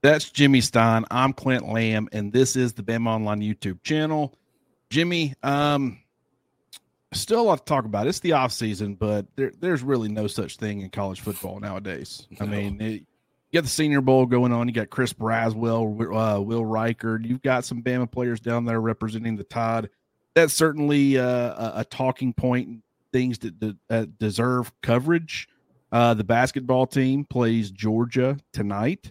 That's Jimmy Stein. I'm Clint Lamb, and this is the Bama Online YouTube channel. Jimmy, um, still a lot to talk about. It's the off season, but there, there's really no such thing in college football nowadays. No. I mean, it, you got the Senior Bowl going on. You got Chris Braswell, uh, Will Reichard. You've got some Bama players down there representing the Tide. That's certainly uh, a, a, talking point. Things that, uh, deserve coverage. Uh, the basketball team plays Georgia tonight.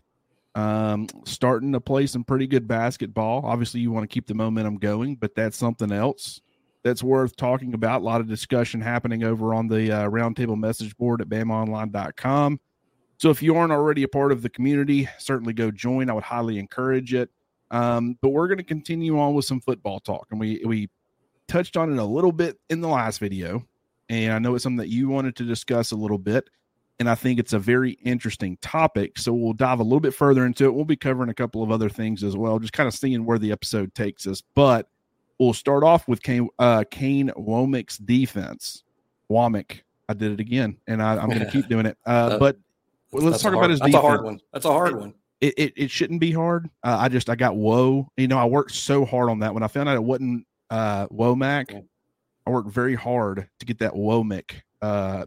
Um, starting to play some pretty good basketball. Obviously, you want to keep the momentum going, but that's something else that's worth talking about. A lot of discussion happening over on the uh, roundtable message board at bamaonline.com. So if you aren't already a part of the community, certainly go join. I would highly encourage it. Um, but we're going to continue on with some football talk, and we we touched on it a little bit in the last video, and I know it's something that you wanted to discuss a little bit and I think it's a very interesting topic. So we'll dive a little bit further into it. We'll be covering a couple of other things as well, just kind of seeing where the episode takes us. But we'll start off with Kane, uh, Kane Wommack's defense. Womack, I did it again, and I, am going to keep doing it. Uh, but let's talk hard, about his that's defense. That's a hard one. That's a hard one. It, it, it shouldn't be hard. Uh, I just I got whoa. You know, I worked so hard on that. When I found out it wasn't uh, Womack, I worked very hard to get that Womack uh,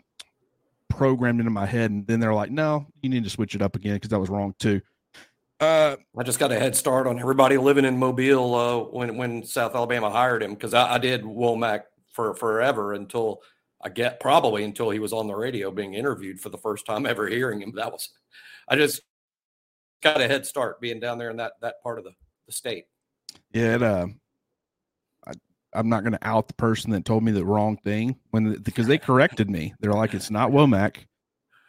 programmed into my head, and then they're like, "No, you need to switch it up again because that was wrong too." Uh, I just got a head start on everybody living in Mobile uh, when when South Alabama hired him because I, I, did Womack for forever until I get probably until he was on the radio being interviewed for the first time ever hearing him. That was I just got a head start being down there in that that part of the, the state. Yeah, it, uh, I'm not going to out the person that told me the wrong thing when because they corrected me. They're like, it's not Womack,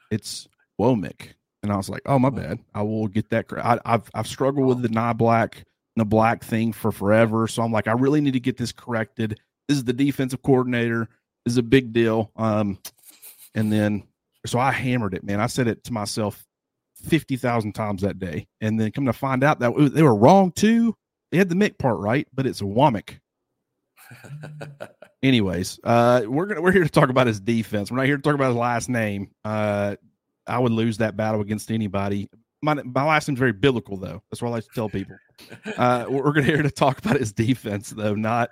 it's Womick, and I was like, oh my bad. I will get that. I, have I've struggled with the not black the black thing for forever, so I'm like, I really need to get this corrected. This is the defensive coordinator. This is a big deal. Um, and then so I hammered it, man. I said it to myself fifty thousand times that day, and then come to find out that they were wrong too. They had the Mick part right, but it's Womack. Anyways, uh, we're gonna we're here to talk about his defense. We're not here to talk about his last name. Uh, I would lose that battle against anybody. My my last name's very biblical though. That's what I like to tell people. Uh, we're gonna here to talk about his defense though, not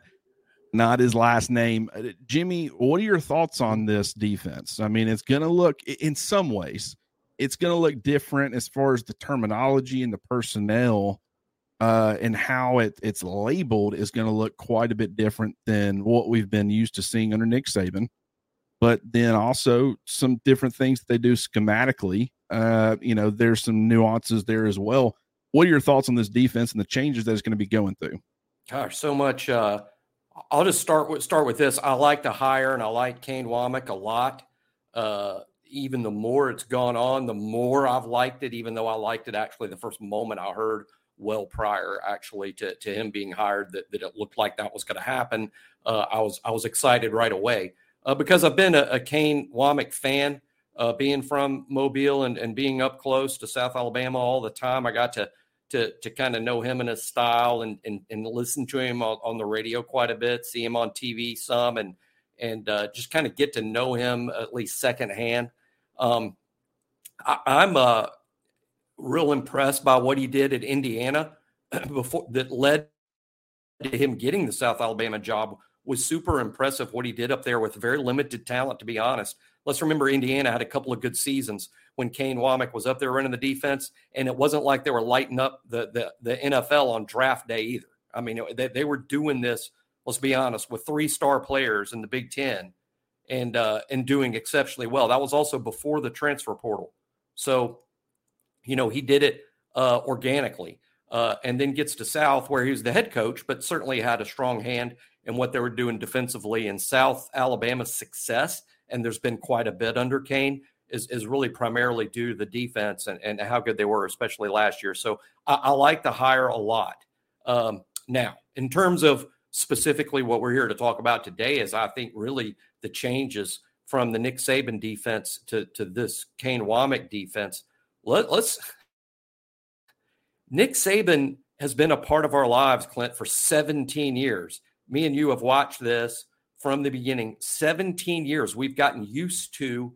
not his last name. Uh, Jimmy, what are your thoughts on this defense? I mean, it's gonna look in some ways, it's gonna look different as far as the terminology and the personnel uh, and how it, it's labeled is going to look quite a bit different than what we've been used to seeing under Nick Saban. But then also some different things that they do schematically. Uh, you know, there's some nuances there as well. What are your thoughts on this defense and the changes that it's going to be going through? Gosh, so much. Uh, I'll just start with start with this. I like the hire and I like Kane Wommack a lot. Uh, even the more it's gone on, the more I've liked it. Even though I liked it actually the first moment I heard well prior actually to, to him being hired that, that it looked like that was going to happen. Uh, I was I was excited right away uh, because I've been a, a Kane Wommack fan, uh, being from Mobile and, and being up close to South Alabama all the time. I got to to to kind of know him and his style and and, and listen to him on, on, the radio quite a bit, see him on TV some, and and uh, just kind of get to know him at least secondhand. Um, I, I'm uh real impressed by what he did at Indiana before that led to him getting the South Alabama job was super impressive what he did up there with very limited talent to be honest. Let's remember Indiana had a couple of good seasons when Kane Wommack was up there running the defense and it wasn't like they were lighting up the the, the NFL on draft day either. I mean they, they were doing this let's be honest with three star players in the Big 10 and uh and doing exceptionally well. That was also before the transfer portal. So you know, he did it uh, organically. Uh, and then gets to South, where he was the head coach, but certainly had a strong hand in what they were doing defensively. And South Alabama's success, and there's been quite a bit under Kane, is, is really primarily due to the defense and, and how good they were, especially last year. So I, I like the hire a lot. Um, now, in terms of specifically what we're here to talk about today, is I think really the changes from the Nick Saban defense to, to this Kane Wommack defense let, let's. Nick Saban has been a part of our lives, Clint, for 17 years. Me and you have watched this from the beginning. 17 years. We've gotten used to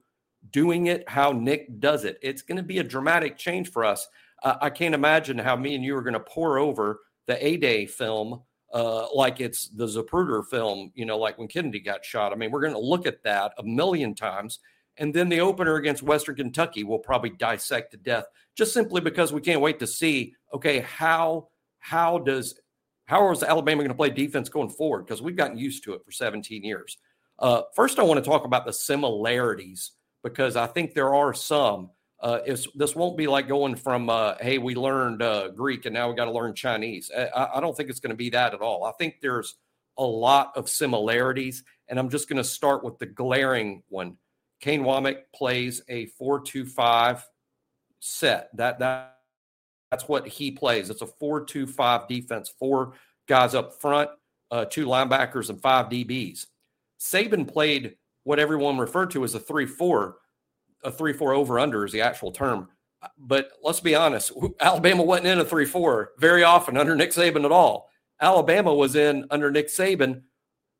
doing it how Nick does it. It's going to be a dramatic change for us. I, I can't imagine how me and you are going to pour over the A Day film uh, like it's the Zapruder film, you know, like when Kennedy got shot. I mean, we're going to look at that a million times. And then the opener against Western Kentucky will probably dissect to death just simply because we can't wait to see, okay, how how does how is Alabama going to play defense going forward? Because we've gotten used to it for 17 years. Uh, first, I want to talk about the similarities because I think there are some. Uh, this won't be like going from, uh, hey, we learned uh, Greek and now we got to learn Chinese. I, I don't think it's going to be that at all. I think there's a lot of similarities, and I'm just going to start with the glaring one. Kane Wommack plays a four-two-five set. That that that's what he plays. It's a four-two-five defense. Four guys up front, uh, two linebackers, and five DBs. Saban played what everyone referred to as a three-four a three four over under is the actual term. But let's be honest, Alabama wasn't in a three four very often under Nick Saban at all. Alabama was in under Nick Saban,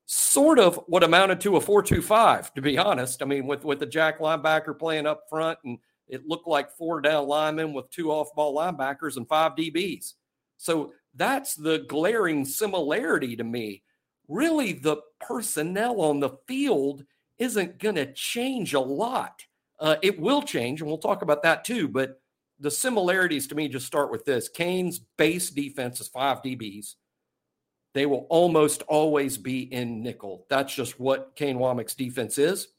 sort of what amounted to a four two five. To be honest, I mean with with the jack linebacker playing up front, and it looked like four down linemen with two off ball linebackers and five DBs. So that's the glaring similarity to me. Really, the personnel on the field isn't going to change a lot. Uh, it will change, and we'll talk about that too. But the similarities to me just start with this Kane's base defense is five DBs. They will almost always be in nickel. That's just what Kane Wommack's defense is.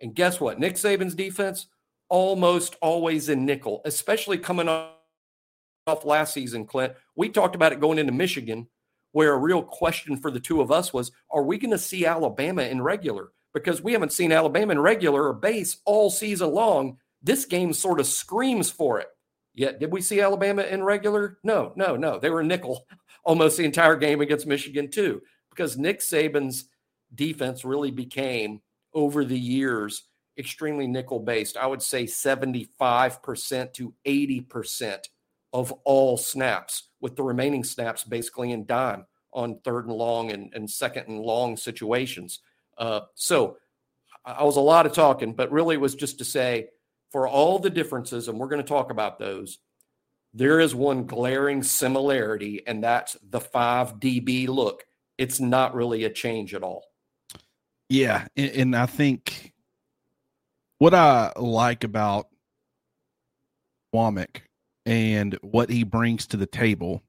And guess what? Nick Saban's defense, almost always in nickel, especially coming off last season, Clint. We talked about it going into Michigan, where a real question for the two of us was are we going to see Alabama in regular? because we haven't seen Alabama in regular or base all season long. This game sort of screams for it. Yet, did we see Alabama in regular? No, no, no. They were nickel almost the entire game against Michigan, too, because Nick Saban's defense really became, over the years, extremely nickel based. I would say 75% to 80% of all snaps, with the remaining snaps basically in dime on third and long and, and second and long situations. Uh, so I was a lot of talking, but really was just to say for all the differences, and we're going to talk about those, there is one glaring similarity, and that's the 5 DB look. It's not really a change at all. Yeah. And, and I think what I like about Wommack and what he brings to the table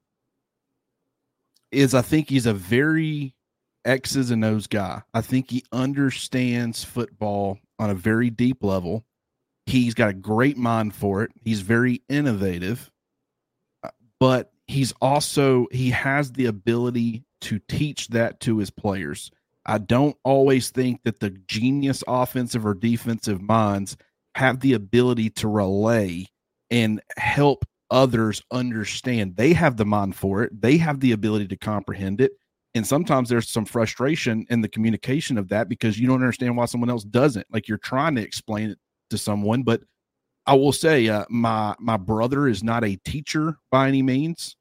is I think he's a very X's and O's guy. I think he understands football on a very deep level. He's got a great mind for it. He's very innovative, but he's also he has the ability to teach that to his players. I don't always think that the genius offensive or defensive minds have the ability to relay and help others understand. They have the mind for it. They have the ability to comprehend it and sometimes there's some frustration in the communication of that because you don't understand why someone else doesn't like you're trying to explain it to someone but i will say uh, my my brother is not a teacher by any means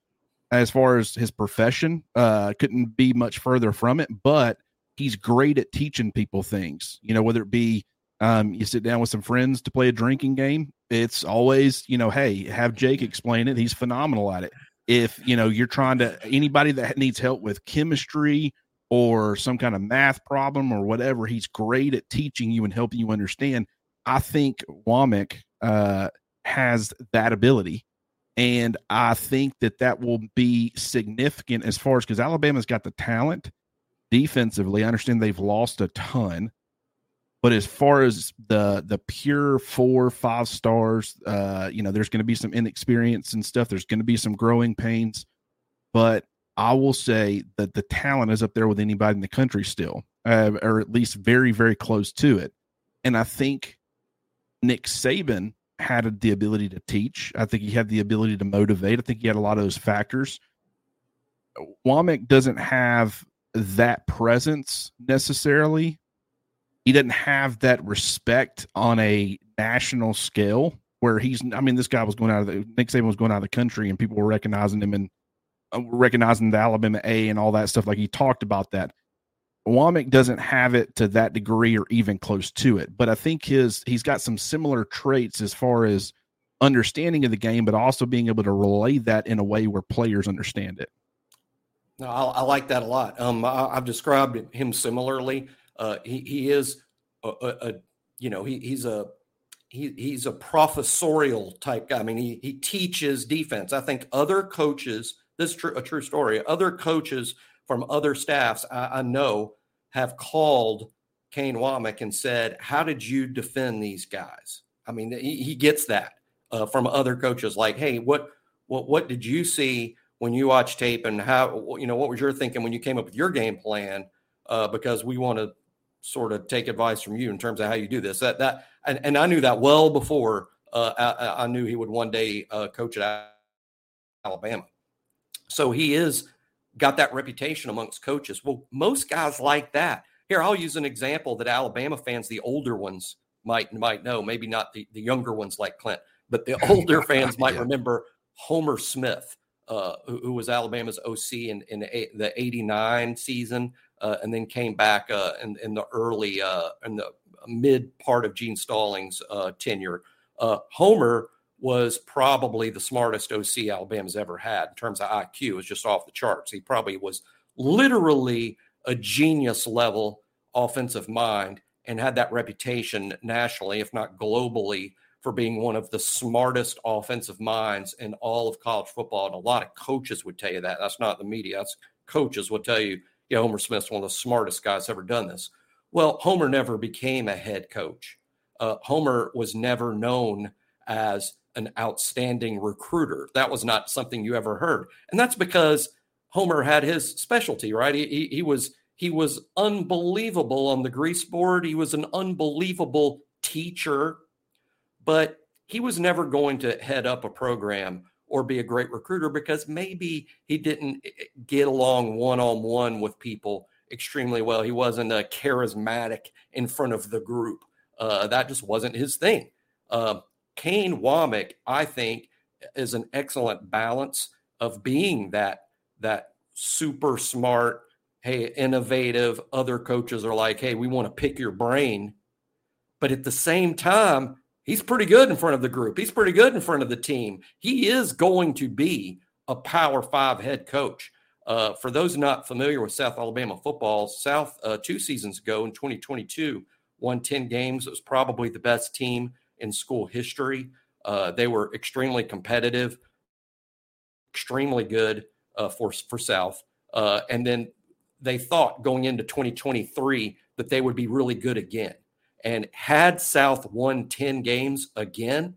as far as his profession uh couldn't be much further from it but he's great at teaching people things you know whether it be um, you sit down with some friends to play a drinking game it's always you know hey have jake explain it he's phenomenal at it. If you know you're trying to anybody that needs help with chemistry or some kind of math problem or whatever he's great at teaching you and helping you understand. I think wommack uh, has that ability and i think that that will be significant as far as because alabama's got the talent defensively i understand they've lost a ton but as far as the the pure four five stars, uh, you know, there's going to be some inexperience and stuff. There's going to be some growing pains, but I will say that the talent is up there with anybody in the country still, uh, or at least very very close to it. And I think Nick Saban had the ability to teach. I think he had the ability to motivate. I think he had a lot of those factors. Wommack doesn't have that presence necessarily he doesn't have that respect on a national scale where he's I mean this guy was going out of the Nick Saban was going out of the country and people were recognizing him and uh, recognizing the Alabama A and all that stuff like he talked about that. Wommack doesn't have it to that degree or even close to it, but I think his he's got some similar traits as far as understanding of the game, but also being able to relay that in a way where players understand it. No, I, I like that a lot. Um, I, have described him similarly. Uh, he he is a, a, a you know he, he's a he, he's a professorial type guy. I mean, he he teaches defense. I think other coaches. This is true, a true story. Other coaches from other staffs I, I know have called Kane Wommack and said, "How did you defend these guys?" I mean, he, he gets that uh, from other coaches. Like, hey, what what what did you see when you watch tape, and how you know what was your thinking when you came up with your game plan? Uh, because we want to sort of take advice from you in terms of how you do this. That that and, and I knew that well before uh, I, I, knew he would one day uh, coach at Alabama. So he is got that reputation amongst coaches. Well, most guys like that. Here, I'll use an example that Alabama fans, the older ones, might might know. Maybe not the, the younger ones like Clint, but the older fans might yeah. remember Homer Smith, uh, who, who, was Alabama's OC in, in the, 89 season uh, and then came back uh, in, in, the early, uh, in the mid part of Gene Stallings' uh, tenure. Uh, Homer was probably the smartest OC Alabama's ever had in terms of IQ. Was just off the charts. He probably was literally a genius level offensive mind and had that reputation nationally, if not globally, for being one of the smartest offensive minds in all of college football. And a lot of coaches would tell you that. That's not the media. That's coaches would tell you, yeah, Homer Smith's one of the smartest guys ever done this. Well, Homer never became a head coach. Uh, Homer was never known as an outstanding recruiter. That was not something you ever heard. And that's because Homer had his specialty, right? He, he, he was he was unbelievable on the grease board. He was an unbelievable teacher, but he was never going to head up a program or be a great recruiter because maybe he didn't eh, eh, get along one on one with people extremely well. He wasn't a charismatic in front of the group. Uh, that just wasn't his thing. Uh, Kane Wommack, I think, is an excellent balance of being that that super smart, hey, innovative. Other coaches are like, hey, we want to pick your brain, but at the same time, he's pretty good in front of the group. He's pretty good in front of the team. He is going to be a Power Five head coach. Uh, for those not familiar with South Alabama football, South uh, two seasons ago in 2022 won 10 games. It was probably the best team in school history. Uh, they were extremely competitive, extremely good uh, for for South, uh, and then they thought going into 2023 that they would be really good again. And had South won 10 games again,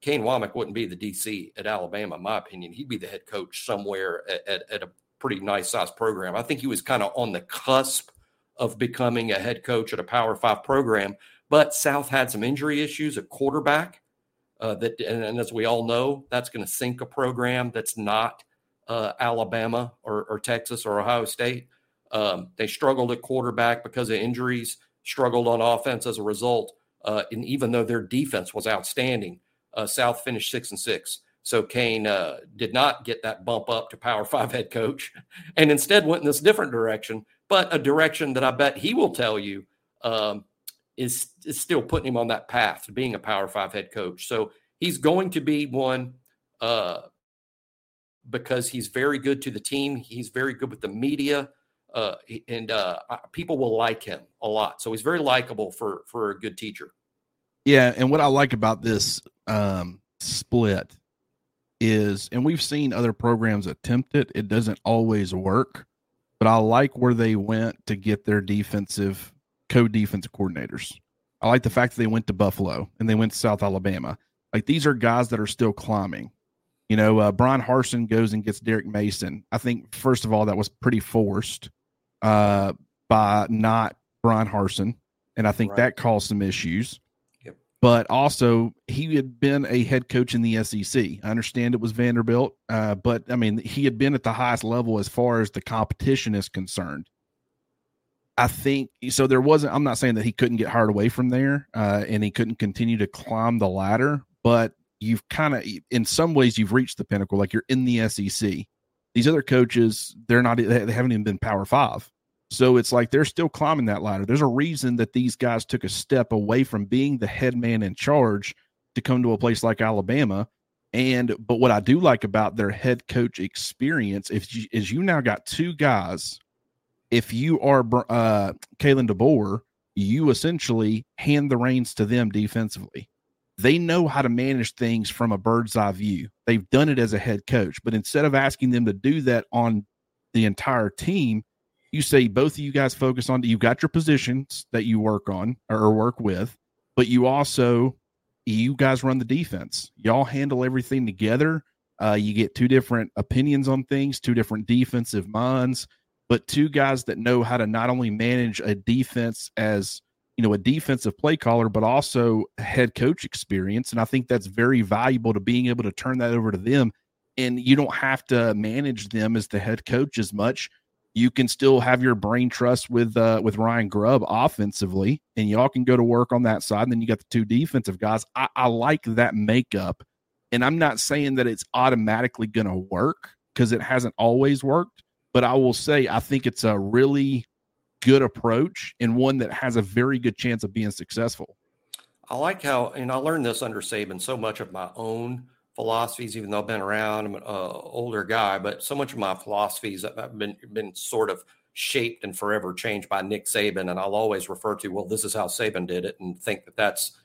Kane Wommack wouldn't be the DC at Alabama, in my opinion. He'd be the head coach somewhere at, at, at a pretty nice sized program. I think he was kind of on the cusp of becoming a head coach at a Power Five program. But South had some injury issues at quarterback. Uh, that, and, and, as we all know, that's going to sink a program that's not uh, Alabama or, or, Texas or Ohio State. Um, they struggled at quarterback because of injuries struggled on offense as a result. Uh, and even though their defense was outstanding, uh, South finished six and six. So Kane uh, did not get that bump up to Power Five head coach, and instead went in this different direction, but a direction that I bet he will tell you um, is is still putting him on that path to being a Power Five head coach. So he's going to be one uh, because he's very good to the team. He's very good with the media uh, and uh, people will like him a lot. So he's very likable for for a good teacher. Yeah, and what I like about this um, split is, and we've seen other programs attempt it. It doesn't always work, but I like where they went to get their defensive co-defensive coordinators. I like the fact that they went to Buffalo and they went to South Alabama. Like these are guys that are still climbing. You know, uh, Bryan Harsin goes and gets Derek Mason. I think first of all that was pretty forced uh, by not Bryan Harsin, and I think right. that caused some issues. Yep. But also, he had been a head coach in the SEC. I understand it was Vanderbilt, uh, but I mean, he had been at the highest level as far as the competition is concerned. I think so. There wasn't. I'm not saying that he couldn't get hard away from there, uh, and he couldn't continue to climb the ladder. But you've kind of, in some ways, you've reached the pinnacle. Like you're in the SEC these other coaches, they're not, they haven't even been Power Five. So it's like they're still climbing that ladder. There's a reason that these guys took a step away from being the head man in charge to come to a place like Alabama. And but what I do like about their head coach experience if you, is you now got two guys. If you are uh, Kalen DeBoer, you essentially hand the reins to them defensively. They know how to manage things from a bird's eye view. They've done it as a head coach, but instead of asking them to do that on the entire team, you say both of you guys focus on you've got your positions that you work on or work with, but you also you guys run the defense. Y'all handle everything together. Uh, you get two different opinions on things, two different defensive minds, but two guys that know how to not only manage a defense as you know a defensive play caller, but also head coach experience. And I think that's very valuable to being able to turn that over to them. And you don't have to manage them as the head coach as much you can still have your brain trust with uh, with Ryan Grubb offensively, and y'all can go to work on that side. And then you got the two defensive guys. I, I like that makeup, and I'm not saying that it's automatically going to work because it hasn't always worked. But I will say I think it's a really good approach and one that has a very good chance of being successful. I like how, and I learned this under Saban. So much of my own philosophies, even though I've been around, I'm an uh, older guy, but so much of my philosophies have been been sort of shaped and forever changed by Nick Saban, and I'll always refer to, well, this is how Saban did it, and think that that's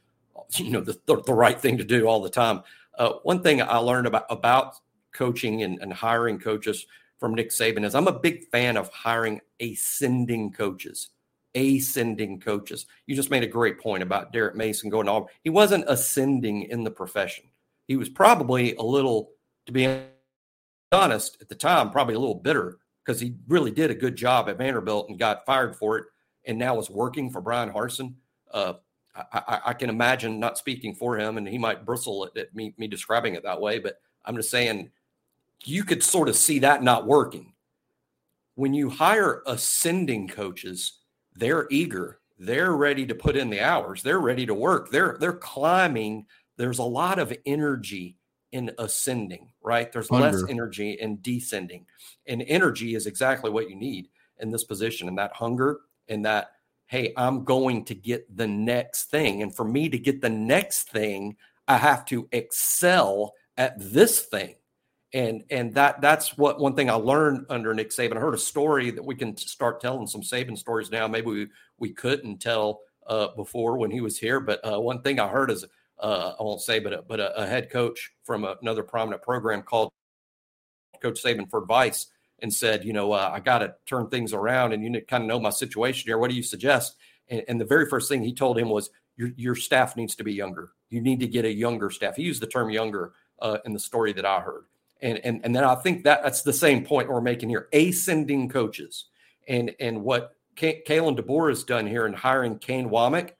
you know the, the, the right thing to do all the time. Uh, one thing I learned about about coaching and, and hiring coaches from Nick Saban is I'm a big fan of hiring ascending coaches ascending coaches. You just made a great point about Derek Mason going on. He wasn't ascending in the profession he was probably a little, to be honest, at the time, probably a little bitter because he really did a good job at Vanderbilt and got fired for it, and now is working for Bryan Harsin. Uh, I, I, can imagine not speaking for him, and he might bristle at, at me, me describing it that way. But I'm just saying, you could sort of see that not working. When you hire ascending coaches, they're eager, they're ready to put in the hours, they're ready to work, they're they're climbing there's a lot of energy in ascending, right? There's less energy in descending. And energy is exactly what you need in this position and that hunger and that, hey, I'm going to get the next thing. And for me to get the next thing, I have to excel at this thing. And and that that's what one thing I learned under Nick Saban. I heard a story that we can start telling some Saban stories now. Maybe we, we couldn't tell uh, before when he was here. But uh, one thing I heard is uh, I won't say, but a, but a, a head coach from a, another prominent program called Coach Saban for advice and said, you know, uh, I got to turn things around, and you kind of know my situation here. What do you suggest? And, and, the very first thing he told him was, your your staff needs to be younger. You need to get a younger staff. He used the term younger uh, in the story that I heard, and and and then I think that that's the same point we're making here: ascending coaches, and and what Kalen DeBoer has done here in hiring Kane Wommack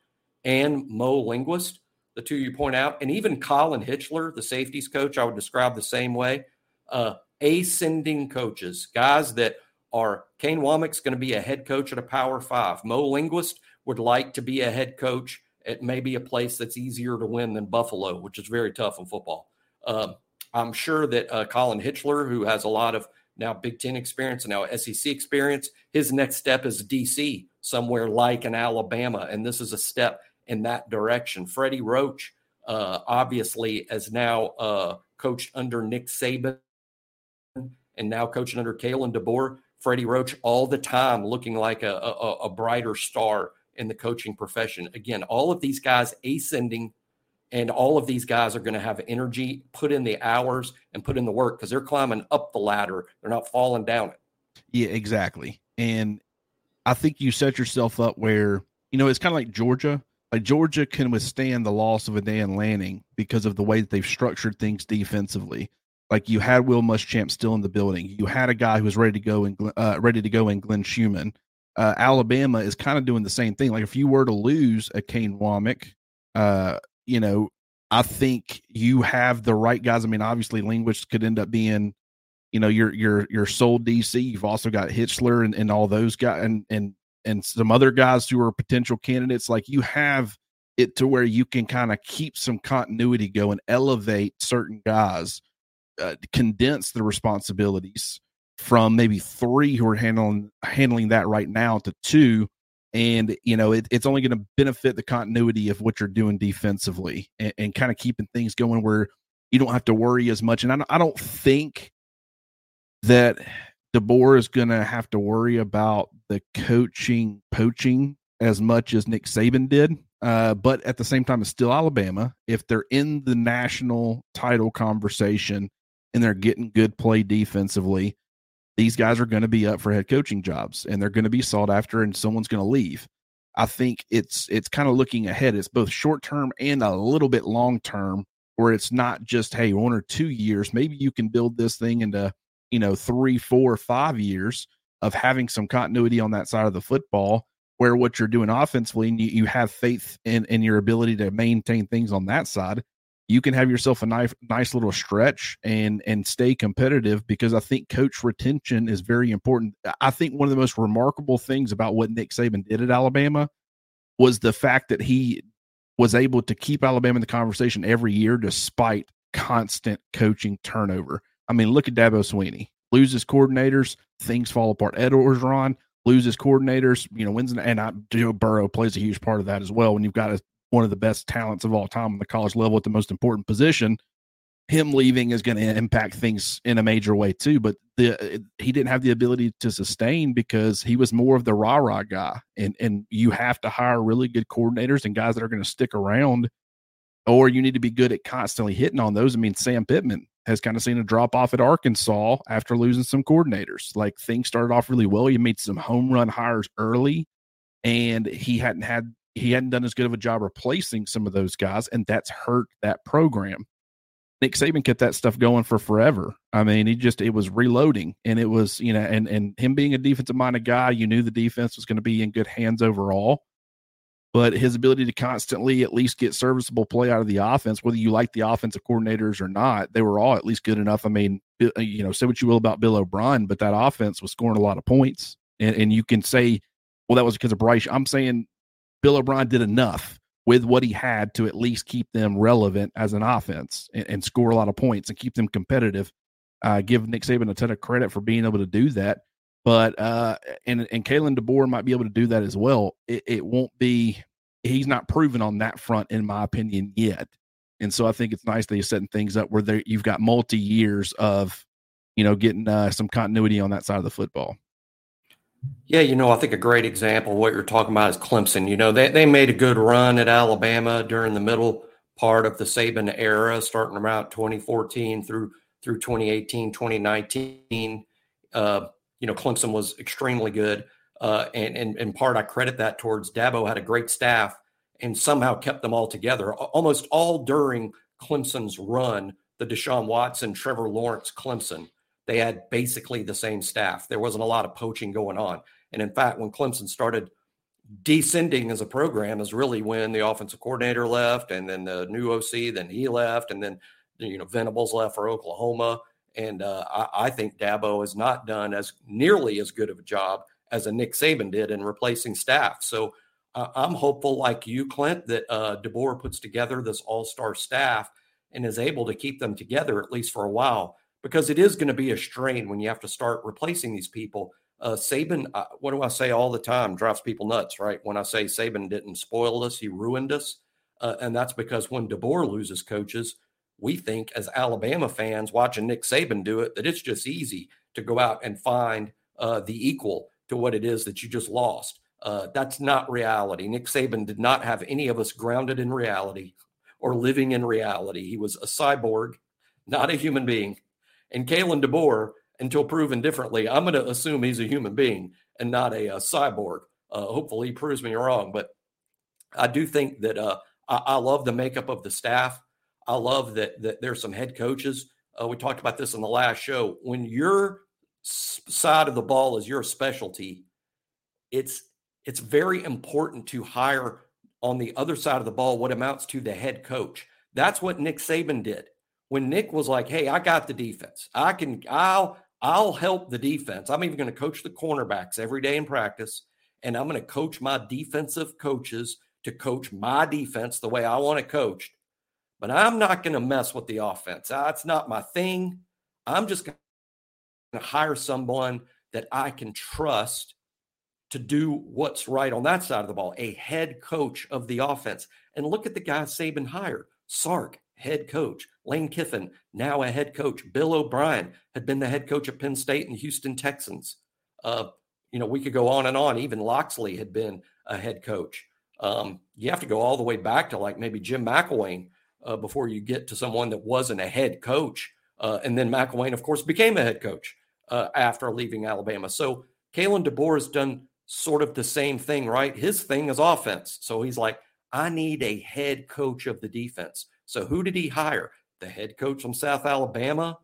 and Mo Linguist the two you point out, and even Colin Hitschler, the safeties coach, I would describe the same way. Uh, ascending coaches, guys that are Kane Wommack's going to be a head coach at a Power Five. Mo Linguist would like to be a head coach at maybe a place that's easier to win than Buffalo, which is very tough in football. Uh, I'm sure that uh, Colin Hitschler, who has a lot of now Big Ten experience and now SEC experience, his next step is DC, somewhere like an Alabama, and this is a step in that direction. Freddie Roach, uh, obviously, has now uh, coached under Nick Saban and now coaching under Kalen DeBoer. Freddie Roach all the time looking like a, a, a brighter star in the coaching profession. Again, all of these guys ascending, and all of these guys are going to have energy, put in the hours, and put in the work because they're climbing up the ladder. They're not falling down it. Yeah, exactly. And I think you set yourself up where, you know, it's kind of like Georgia like Georgia can withstand the loss of a Dan Lanning because of the way that they've structured things defensively. Like you had Will Muschamp still in the building. You had a guy who was ready to go and uh, ready to go in Glenn Schumann. Uh, Alabama is kind of doing the same thing. Like if you were to lose a Kane Wommack, uh, you know, I think you have the right guys. I mean, obviously, Linguist could end up being, you know, your your your sole DC. You've also got Hitschler and, and all those guys, and and and some other guys who are potential candidates like you have it to where you can kind of keep some continuity going elevate certain guys uh, condense the responsibilities from maybe three who are handling handling that right now to two And, you know, it, it's only going to benefit the continuity of what you're doing defensively and, and kind of keeping things going where you don't have to worry as much. And I, I don't think that DeBoer is going to have to worry about the coaching poaching as much as Nick Saban did. Uh, but at the same time, it's still Alabama. If they're in the national title conversation and they're getting good play defensively, these guys are going to be up for head coaching jobs and they're going to be sought after and someone's going to leave. I think it's it's kind of looking ahead. It's both short term and a little bit long term, where it's not just hey one or two years. Maybe you can build this thing into you know three, four, five years of having some continuity on that side of the football where what you're doing offensively and you, you have faith in, in your ability to maintain things on that side you can have yourself a nice nice little stretch and and stay competitive because I think coach retention is very important. I think one of the most remarkable things about what Nick Saban did at Alabama was the fact that he was able to keep Alabama in the conversation every year despite constant coaching turnover. I mean, look at Dabo Swinney. Loses coordinators, things fall apart. Ed Orgeron loses coordinators, you know, wins and I, Joe Burrow plays a huge part of that as well. When you've got a, one of the best talents of all time on the college level at the most important position, him leaving is going to impact things in a major way too. But the uh, he didn't have the ability to sustain because he was more of the rah rah guy, and and you have to hire really good coordinators and guys that are going to stick around, or you need to be good at constantly hitting on those. I mean, Sam Pittman has kind of seen a drop off at Arkansas after losing some coordinators. Like things started off really well. He made some home run hires early, and he hadn't had he hadn't done as good of a job replacing some of those guys, and that's hurt that program. Nick Saban kept that stuff going for forever. I mean, he just it was reloading, and it was you know, and and him being a defensive minded guy, you knew the defense was going to be in good hands overall but his ability to constantly at least get serviceable play out of the offense, whether you like the offensive coordinators or not, they were all at least good enough. I mean, uh, you know, say what you will about Bill O'Brien, but that offense was scoring a lot of points. And, and you can say, well, that was because of Bryce. I'm saying Bill O'Brien did enough with what he had to at least keep them relevant as an offense and, and score a lot of points and keep them competitive. Uh, give Nick Saban a ton of credit for being able to do that. But uh, and and Kalen DeBoer might be able to do that as well. It, it won't be. He's not proven on that front, in my opinion, yet. And so I think it's nice that he's setting things up where you've got multi years of, you know, getting uh, some continuity on that side of the football. Yeah, you know, I think a great example of what you're talking about is Clemson. You know, they, they made a good run at Alabama during the middle part of the Saban era, starting around 2014 through through 2018, 2019. Uh, you know, Clemson was extremely good. Uh, and, and in part, I credit that towards Dabo had a great staff and somehow kept them all together almost all during Clemson's run, the Deshaun Watson, Trevor Lawrence, Clemson. They had basically the same staff. There wasn't a lot of poaching going on. And in fact, when Clemson started descending as a program is really when the offensive coordinator left and then the new OC, then he left, and then you know Venables left for Oklahoma. And uh, I, I, think Dabo has not done as nearly as good of a job as a Nick Saban did in replacing staff. So uh, I'm hopeful, like you, Clint, that uh, DeBoer puts together this all-star staff and is able to keep them together at least for a while, because it is going to be a strain when you have to start replacing these people. Uh, Saban, uh, what do I say all the time? Drives people nuts, right? When I say Saban didn't spoil us, he ruined us. Uh, and that's because when DeBoer loses coaches, we think as Alabama fans watching Nick Saban do it that it's just easy to go out and find uh, the equal to what it is that you just lost. Uh, that's not reality. Nick Saban did not have any of us grounded in reality or living in reality. He was a cyborg, not a human being. And Kalen DeBoer, until proven differently, I'm going to assume he's a human being and not a, a cyborg. Uh, hopefully, he proves me wrong. But I do think that uh, I, I love the makeup of the staff. I love that that there's some head coaches. Uh, we talked about this in the last show. When your side of the ball is your specialty, it's it's very important to hire on the other side of the ball what amounts to the head coach. That's what Nick Saban did. When Nick was like, "Hey, I got the defense. I can. I'll. I'll help the defense. I'm even going to coach the cornerbacks every day in practice, and I'm going to coach my defensive coaches to coach my defense the way I want it coached." but I'm not going to mess with the offense. Ah, That's not my thing. I'm just going to hire someone that I can trust to do what's right on that side of the ball, a head coach of the offense. And look at the guy Saban hired Sark, head coach, Lane Kiffin, now a head coach. Bill O'Brien had been the head coach of Penn State and Houston Texans. Uh, you know, we could go on and on. Even Locksley had been a head coach. Um, you have to go all the way back to like maybe Jim McElwain uh, before you get to someone that wasn't a head coach. Uh, and then McElwain, of course, became a head coach uh, after leaving Alabama. So Kalen DeBoer has done sort of the same thing, right? His thing is offense. So he's like, I need a head coach of the defense. So who did he hire? The head coach from South Alabama,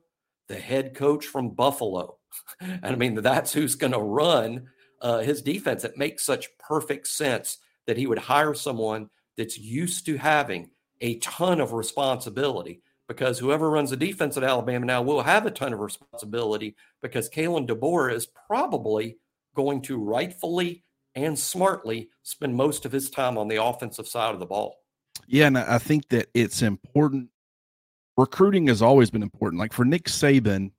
the head coach from Buffalo. and I mean, that's who's going to run uh, his defense. It makes such perfect sense that he would hire someone that's used to having a ton of responsibility because whoever runs the defense at Alabama now will have a ton of responsibility because Kalen DeBoer is probably going to rightfully and smartly spend most of his time on the offensive side of the ball. Yeah, and I think that it's important. Recruiting has always been important. Like for Nick Saban,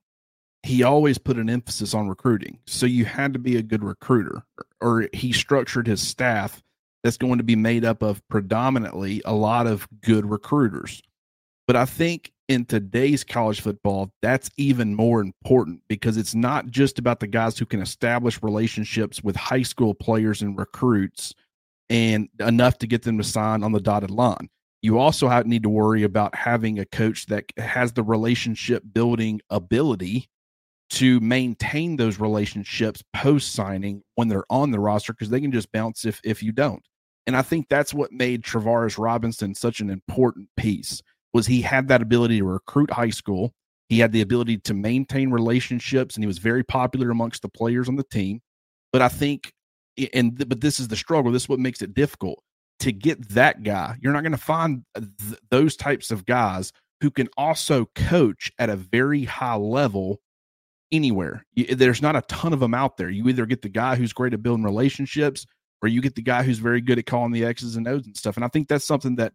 he always put an emphasis on recruiting. So you had to be a good recruiter, or he structured his staff that's going to be made up of predominantly a lot of good recruiters. But I think in today's college football, that's even more important because it's not just about the guys who can establish relationships with high school players and recruits and enough to get them to sign on the dotted line. You also have, need to worry about having a coach that has the relationship building ability to maintain those relationships post signing when they're on the roster because they can just bounce if if you don't. And I think that's what made Travaris Robinson such an important piece was he had that ability to recruit high school. He had the ability to maintain relationships and he was very popular amongst the players on the team. But I think and but this is the struggle. This is what makes it difficult to get that guy. You're not going to find uh, th- those types of guys who can also coach at a very high level anywhere. There's not a ton of them out there. You either get the guy who's great at building relationships or you get the guy who's very good at calling the X's and O's and stuff. And I think that's something that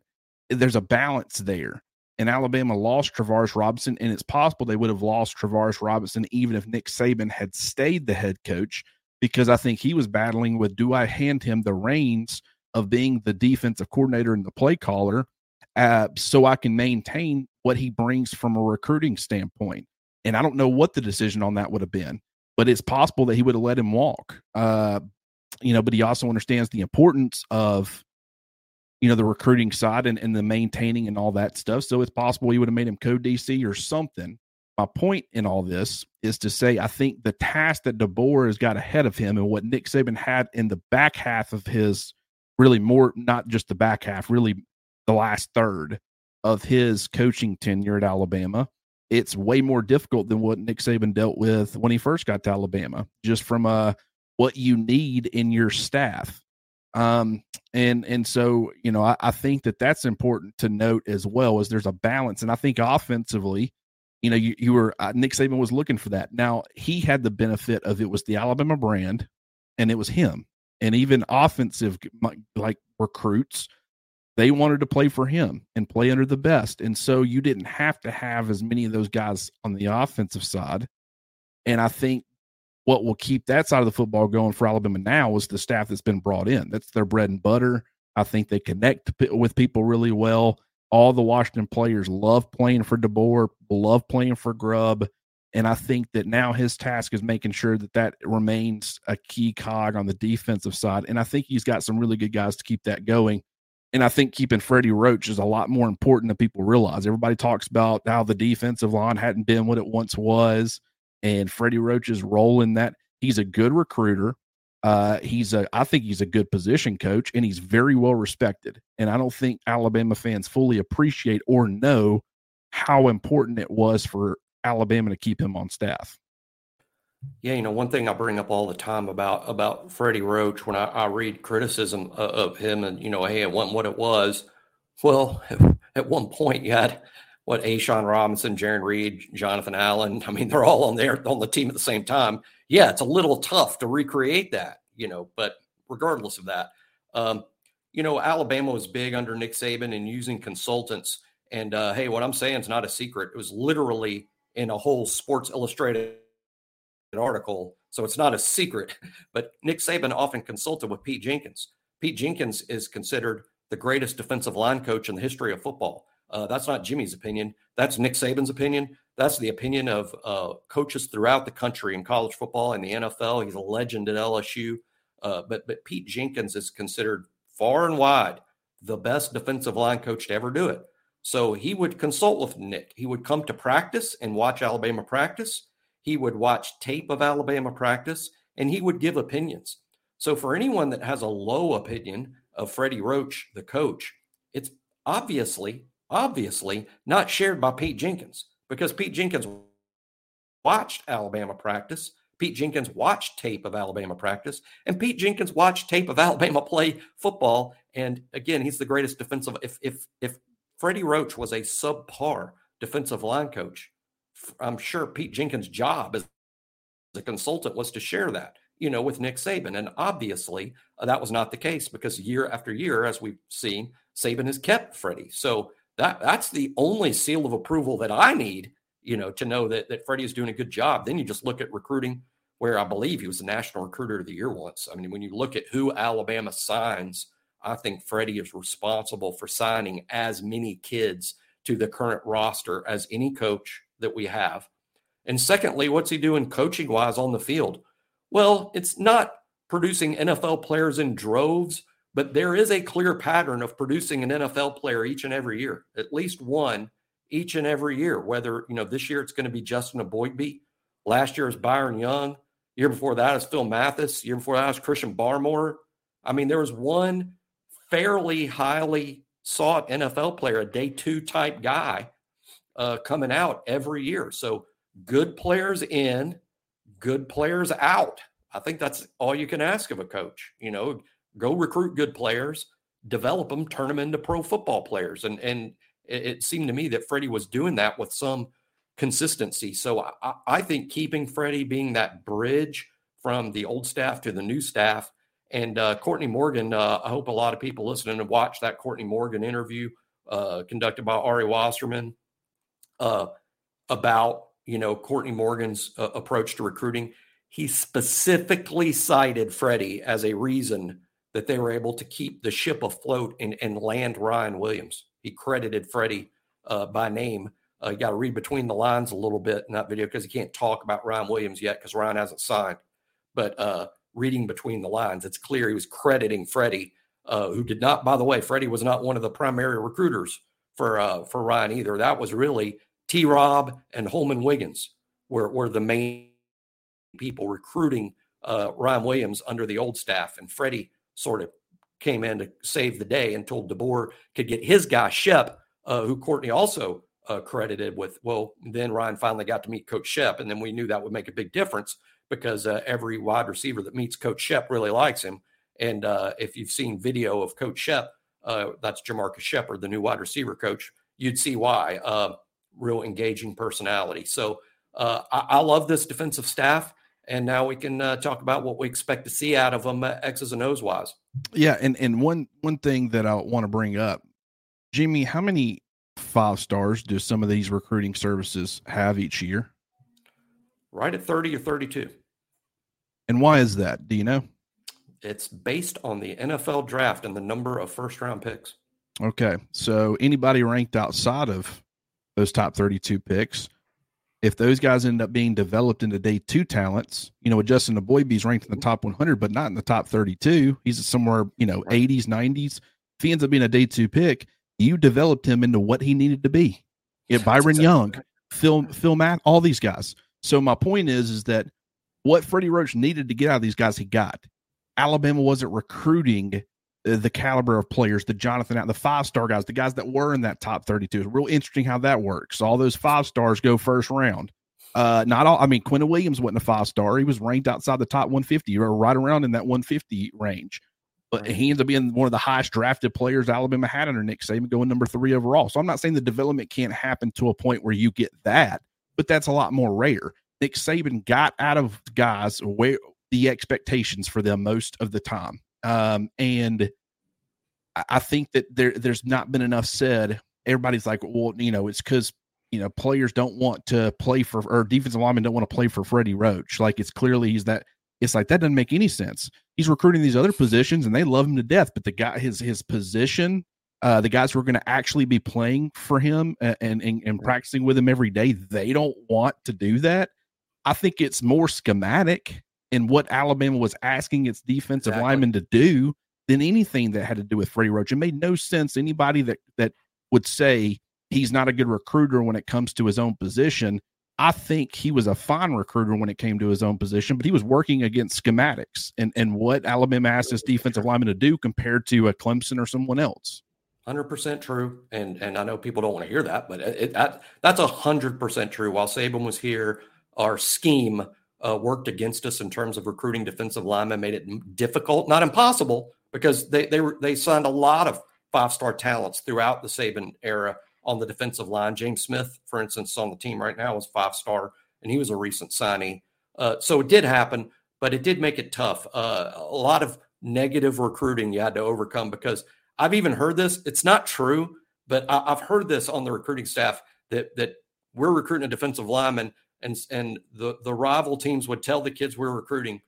there's a balance there. And Alabama lost Travaris Robinson, and it's possible they would have lost Travaris Robinson even if Nick Saban had stayed the head coach, because I think he was battling with do I hand him the reins of being the defensive coordinator and the play caller uh, so I can maintain what he brings from a recruiting standpoint. And I don't know what the decision on that would have been, but it's possible that he would have let him walk. Uh, you know, but he also understands the importance of, you know, the recruiting side and, and the maintaining and all that stuff. So it's possible he would have made him co DC or something. My point in all this is to say, I think the task that DeBoer has got ahead of him and what Nick Saban had in the back half of his really more, not just the back half, really the last third of his coaching tenure at Alabama it's way more difficult than what Nick Saban dealt with when he first got to Alabama, just from uh, what you need in your staff. Um, and and so you know, I, I think that that's important to note as well as there's a balance. And I think offensively, you know, you, you were uh, Nick Saban was looking for that. Now he had the benefit of it was the Alabama brand, and it was him. And even offensive like recruits they wanted to play for him and play under the best. And so you didn't have to have as many of those guys on the offensive side. And I think what will keep that side of the football going for Alabama now is the staff that's been brought in. That's their bread and butter. I think they connect with people really well. All the Washington players love playing for DeBoer, love playing for Grubb. And I think that now his task is making sure that that remains a key cog on the defensive side. And I think he's got some really good guys to keep that going. And I think keeping Freddie Roach is a lot more important than people realize. Everybody talks about how the defensive line hadn't been what it once was, and Freddie Roach is rolling that. He's a good recruiter. Uh, he's a, I think he's a good position coach, and he's very well respected. And I don't think Alabama fans fully appreciate or know how important it was for Alabama to keep him on staff. Yeah, you know, one thing I bring up all the time about about Freddie Roach when I, I read criticism of, of, him, and you know, hey, it wasn't what it was. Well, at one point, you had what A'Shawn Robinson, Jarran Reed, Jonathan Allen. I mean, they're all on there on the team at the same time. Yeah, it's a little tough to recreate that, you know. But regardless of that, um, you know, Alabama was big under Nick Saban and using consultants. And uh, hey, what I'm saying is not a secret. It was literally in a whole Sports Illustrated article, so it's not a secret. But Nick Saban often consulted with Pete Jenkins. Pete Jenkins is considered the greatest defensive line coach in the history of football. Uh, that's not Jimmy's opinion. That's Nick Saban's opinion. That's the opinion of uh, coaches throughout the country in college football and the NFL. He's a legend at LSU. Uh, but but Pete Jenkins is considered far and wide the best defensive line coach to ever do it. So he would consult with Nick. He would come to practice and watch Alabama practice. He would watch tape of Alabama practice and he would give opinions. So for anyone that has a low opinion of Freddie Roach, the coach, it's obviously, obviously not shared by Pete Jenkins because Pete Jenkins watched Alabama practice. Pete Jenkins watched tape of Alabama practice, and Pete Jenkins watched tape of Alabama play football. And again, he's the greatest defensive. If if if Freddie Roach was a subpar defensive line coach, I'm sure Pete Jenkins' job as a consultant was to share that, you know, with Nick Saban. And obviously, uh, that was not the case because year after year, as we've seen, Saban has kept Freddie. So that that's the only seal of approval that I need, you know, to know that that Freddie is doing a good job. Then you just look at recruiting, where I believe he was the national recruiter of the year once. I mean, when you look at who Alabama signs, I think Freddie is responsible for signing as many kids to the current roster as any coach that we have. And secondly, what's he doing coaching wise on the field? Well, it's not producing NFL players in droves but there is a clear pattern of producing an NFL player each and every year, at least one each and every year. Whether, you know, this year it's going to be Justin Eboigbe. Last year is Byron Young. Year before that is Phil Mathis. Year before that is Christian Barmore. I mean, there was one fairly highly sought NFL player, a day two type guy, uh, coming out every year. So good players in, good players out. I think that's all you can ask of a coach. You know, go recruit good players, develop them, turn them into pro football players. And and it, seemed to me that Freddie was doing that with some consistency. So I, I think keeping Freddie being that bridge from the old staff to the new staff. And uh, Courtney Morgan, uh, I hope a lot of people listening have watched that Courtney Morgan interview uh, conducted by Ari Wasserman uh, about you know Courtney Morgan's uh, approach to recruiting. He specifically cited Freddie as a reason that they were able to keep the ship afloat and, and land Ryan Williams. He credited Freddie uh, by name. Uh, you got to read between the lines a little bit in that video because he can't talk about Ryan Williams yet because Ryan hasn't signed. But uh, reading between the lines, it's clear he was crediting Freddie, uh, who did not. By the way, Freddie was not one of the primary recruiters for uh, for Ryan either. That was really T. Rob and Holman Wiggins were were the main people recruiting uh, Ryan Williams under the old staff, and Freddie sort of came in to save the day and told DeBoer could get his guy Shep, uh, who Courtney also uh, credited with. Well, then Ryan finally got to meet Coach Shep, and then we knew that would make a big difference because uh, every wide receiver that meets Coach Shep really likes him. And uh, if you've seen video of Coach Shep, uh, that's Jamarcus Shepard, the new wide receiver coach, you'd see why. Uh, real engaging personality. So I, I love this defensive staff and now we can uh, talk about what we expect to see out of them uh, X's and O's wise. Yeah, and and one one thing that I want to bring up, Jimmy, how many five stars do some of these recruiting services have each year? Right at thirty or thirty-two. And why is that? Do you know? It's based on the NFL draft and the number of first round picks. Okay, so anybody ranked outside of those top thirty-two picks if those guys end up being developed into day two talents, you know, Justin Eboigbe's ranked in the mm-hmm. top 100, but not in the top 32. He's somewhere, you know, 80s, 90s. If he ends up being a day two pick, you developed him into what he needed to be. Yeah, Byron exactly Young. Phil, Phil Matt, all these guys. So my point is, is that what Freddie Roach needed to get out of these guys, he got. Alabama wasn't recruiting the caliber of players, the Jonathan, out the five star guys, the guys that were in that top 32. It's real interesting how that works. All those five stars go first round. Uh, not all, I mean, Quinn Williams wasn't a five star. He was ranked outside the top 150 or right around in that 150 range. But he ends up being one of the highest drafted players Alabama had under Nick Saban, going number three overall. So I'm not saying the development can't happen to a point where you get that, but that's a lot more rare. Nick Saban got out of guys where the expectations for them most of the time. Um, and I think that there there's not been enough said. Everybody's like, well, you know, it's because you know players don't want to play for or defensive linemen don't want to play for Freddie Roach. Like it's clearly he's that. It's like that doesn't make any sense. He's recruiting these other positions and they love him to death, but the guy his his position uh, the guys who are going to actually be playing for him and, and, and practicing with him every day, they don't want to do that. I think it's more schematic in what Alabama was asking its defensive exactly. linemen to do than anything that had to do with Freddie Roach. It made no sense. Anybody that that would say he's not a good recruiter when it comes to his own position. I think he was a fine recruiter when it came to his own position, but he was working against schematics and, and what Alabama asked his defensive lineman to do compared to a Clemson or someone else. Hundred percent true, and and I know people don't want to hear that, but it, that that's a hundred percent true. While Saban was here, our scheme uh, worked against us in terms of recruiting defensive linemen, made it difficult, not impossible, because they they were they signed a lot of five star talents throughout the Saban era on the defensive line. James Smith, for instance, on the team right now is five star, and he was a recent signing. Uh, so it did happen, but it did make it tough. Uh, a lot of negative recruiting you had to overcome because I've even heard this. It's not true, but I, have heard this on the recruiting staff that that we're recruiting a defensive lineman, and and the the rival teams would tell the kids we're recruiting.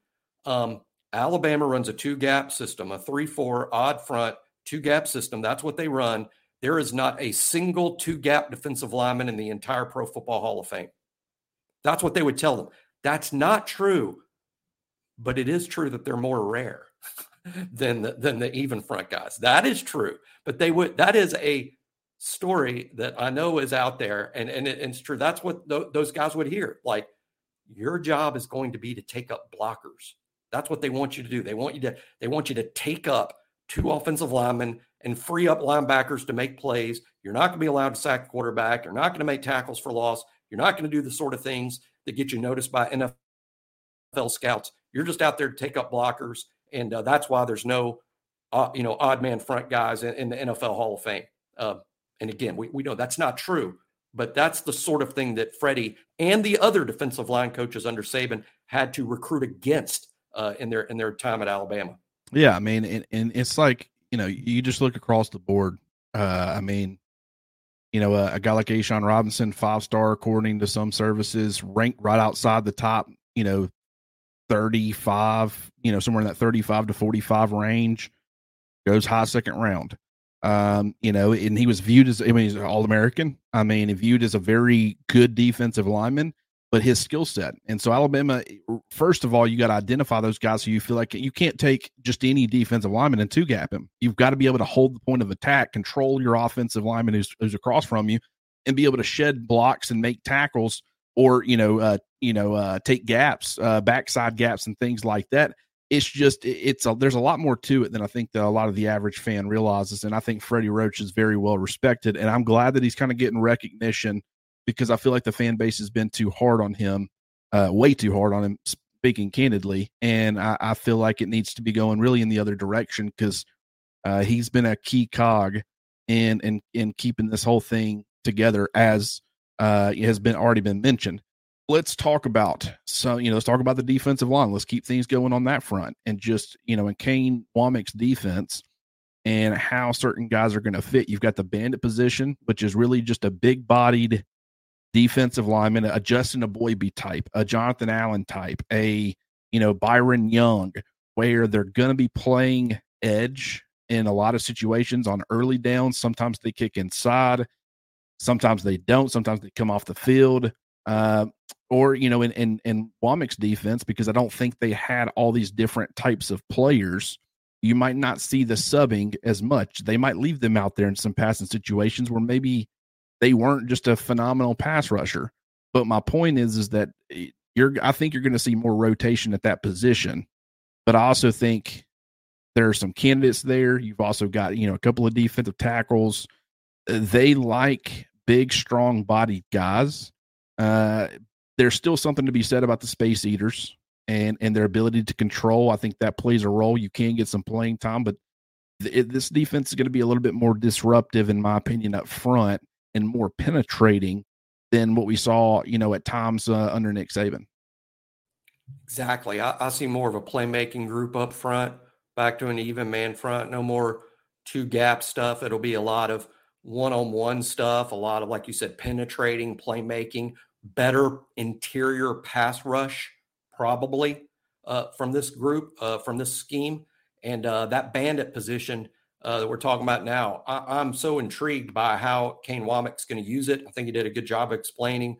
Um, Alabama runs a two gap system, a three four odd front two gap system. That's what they run. There is not a single two gap defensive lineman in the entire Pro Football Hall of Fame. That's what they would tell them. That's not true, but it is true that they're more rare. than the, than the even front guys. That is true, but they would. That is a story that I know is out there, and and, it, and it's true. That's what th- those guys would hear. Like your job is going to be to take up blockers. That's what they want you to do. They want you to they want you to take up two offensive linemen and free up linebackers to make plays. You're not going to be allowed to sack quarterback. You're not going to make tackles for loss. You're not going to do the sort of things that get you noticed by NFL scouts. You're just out there to take up blockers and uh, that's why there's no, uh, you know, odd man front guys in, in the NFL Hall of Fame. Uh, and again, we, we know that's not true, but that's the sort of thing that Freddie and the other defensive line coaches under Saban had to recruit against uh, in their in their time at Alabama. Yeah, I mean, and, and it's like you know, you just look across the board. Uh, I mean, you know, a, a guy like A'Shawn Robinson, five star according to some services, ranked right outside the top, you know, 35, you know, somewhere in that 35 to 45 range, goes high second round. Um, you know, and he was viewed as, I mean, he's all American. I mean, he viewed as a very good defensive lineman, but his skill set. And so, Alabama, first of all, you got to identify those guys who you feel like you can't take just any defensive lineman and two gap him. You've got to be able to hold the point of attack, control your offensive lineman who's, who's across from you, and be able to shed blocks and make tackles or you know uh, you know uh, take gaps uh, backside gaps and things like that it's just it's a, there's a lot more to it than i think that a lot of the average fan realizes and i think freddie roach is very well respected and i'm glad that he's kind of getting recognition because i feel like the fan base has been too hard on him uh, way too hard on him speaking candidly and I, I, feel like it needs to be going really in the other direction because uh, he's been a key cog in in in keeping this whole thing together as uh, has been already been mentioned. Let's talk about so you know let's talk about the defensive line. Let's keep things going on that front, and just you know in Kane Wommack's defense and how certain guys are going to fit. You've got the bandit position, which is really just a big bodied defensive lineman, a Justin Eboigbe type, a Jonathan Allen type, a you know Byron Young, where they're going to be playing edge in a lot of situations on early downs. Sometimes they kick inside. Sometimes they don't. Sometimes they come off the field. Uh, or you know, in in in Wommack's defense, because I don't think they had all these different types of players. You might not see the subbing as much. They might leave them out there in some passing situations where maybe they weren't just a phenomenal pass rusher. But my point is, is that you're. I think you're going to see more rotation at that position. But I also think there are some candidates there. You've also got you know a couple of defensive tackles. They like big, strong bodied guys. Uh, there's still something to be said about the space eaters and and their ability to control. I think that plays a role. You can get some playing time, but th- this defense is going to be a little bit more disruptive, in my opinion, up front and more penetrating than what we saw, you know, at times uh, under Nick Saban. Exactly. I, I see more of a playmaking group up front, back to an even man front. No more two gap stuff. It'll be a lot of one-on-one stuff, a lot of like you said, penetrating, playmaking, better interior pass rush, probably uh, from this group, uh, from this scheme, and uh, that bandit position uh, that we're talking about now. I- am so intrigued by how Kane Wommack's going to use it. I think he did a good job explaining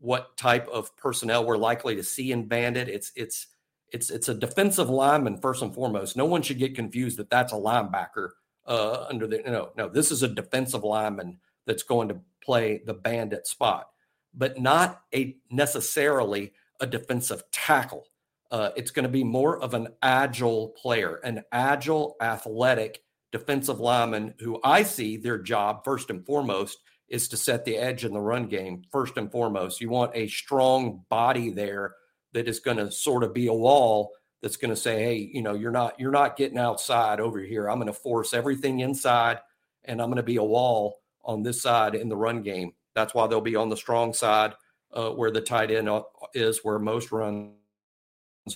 what type of personnel we're likely to see in bandit. It's it's it's it's a defensive lineman first and foremost. No one should get confused that that's a linebacker uh, under the no no. This is a defensive lineman that's going to play the bandit spot, but not a necessarily a defensive tackle. Uh, it's going to be more of an agile player, an agile, athletic defensive lineman who I see their job first and foremost is to set the edge in the run game. First and foremost, you want a strong body there that is going to sort of be a wall that's going to say, "Hey, you know, you're not you're not getting outside over here. I'm going to force everything inside, and I'm going to be a wall on this side in the run game." That's why they'll be on the strong side uh, where the tight end uh, is, where most runs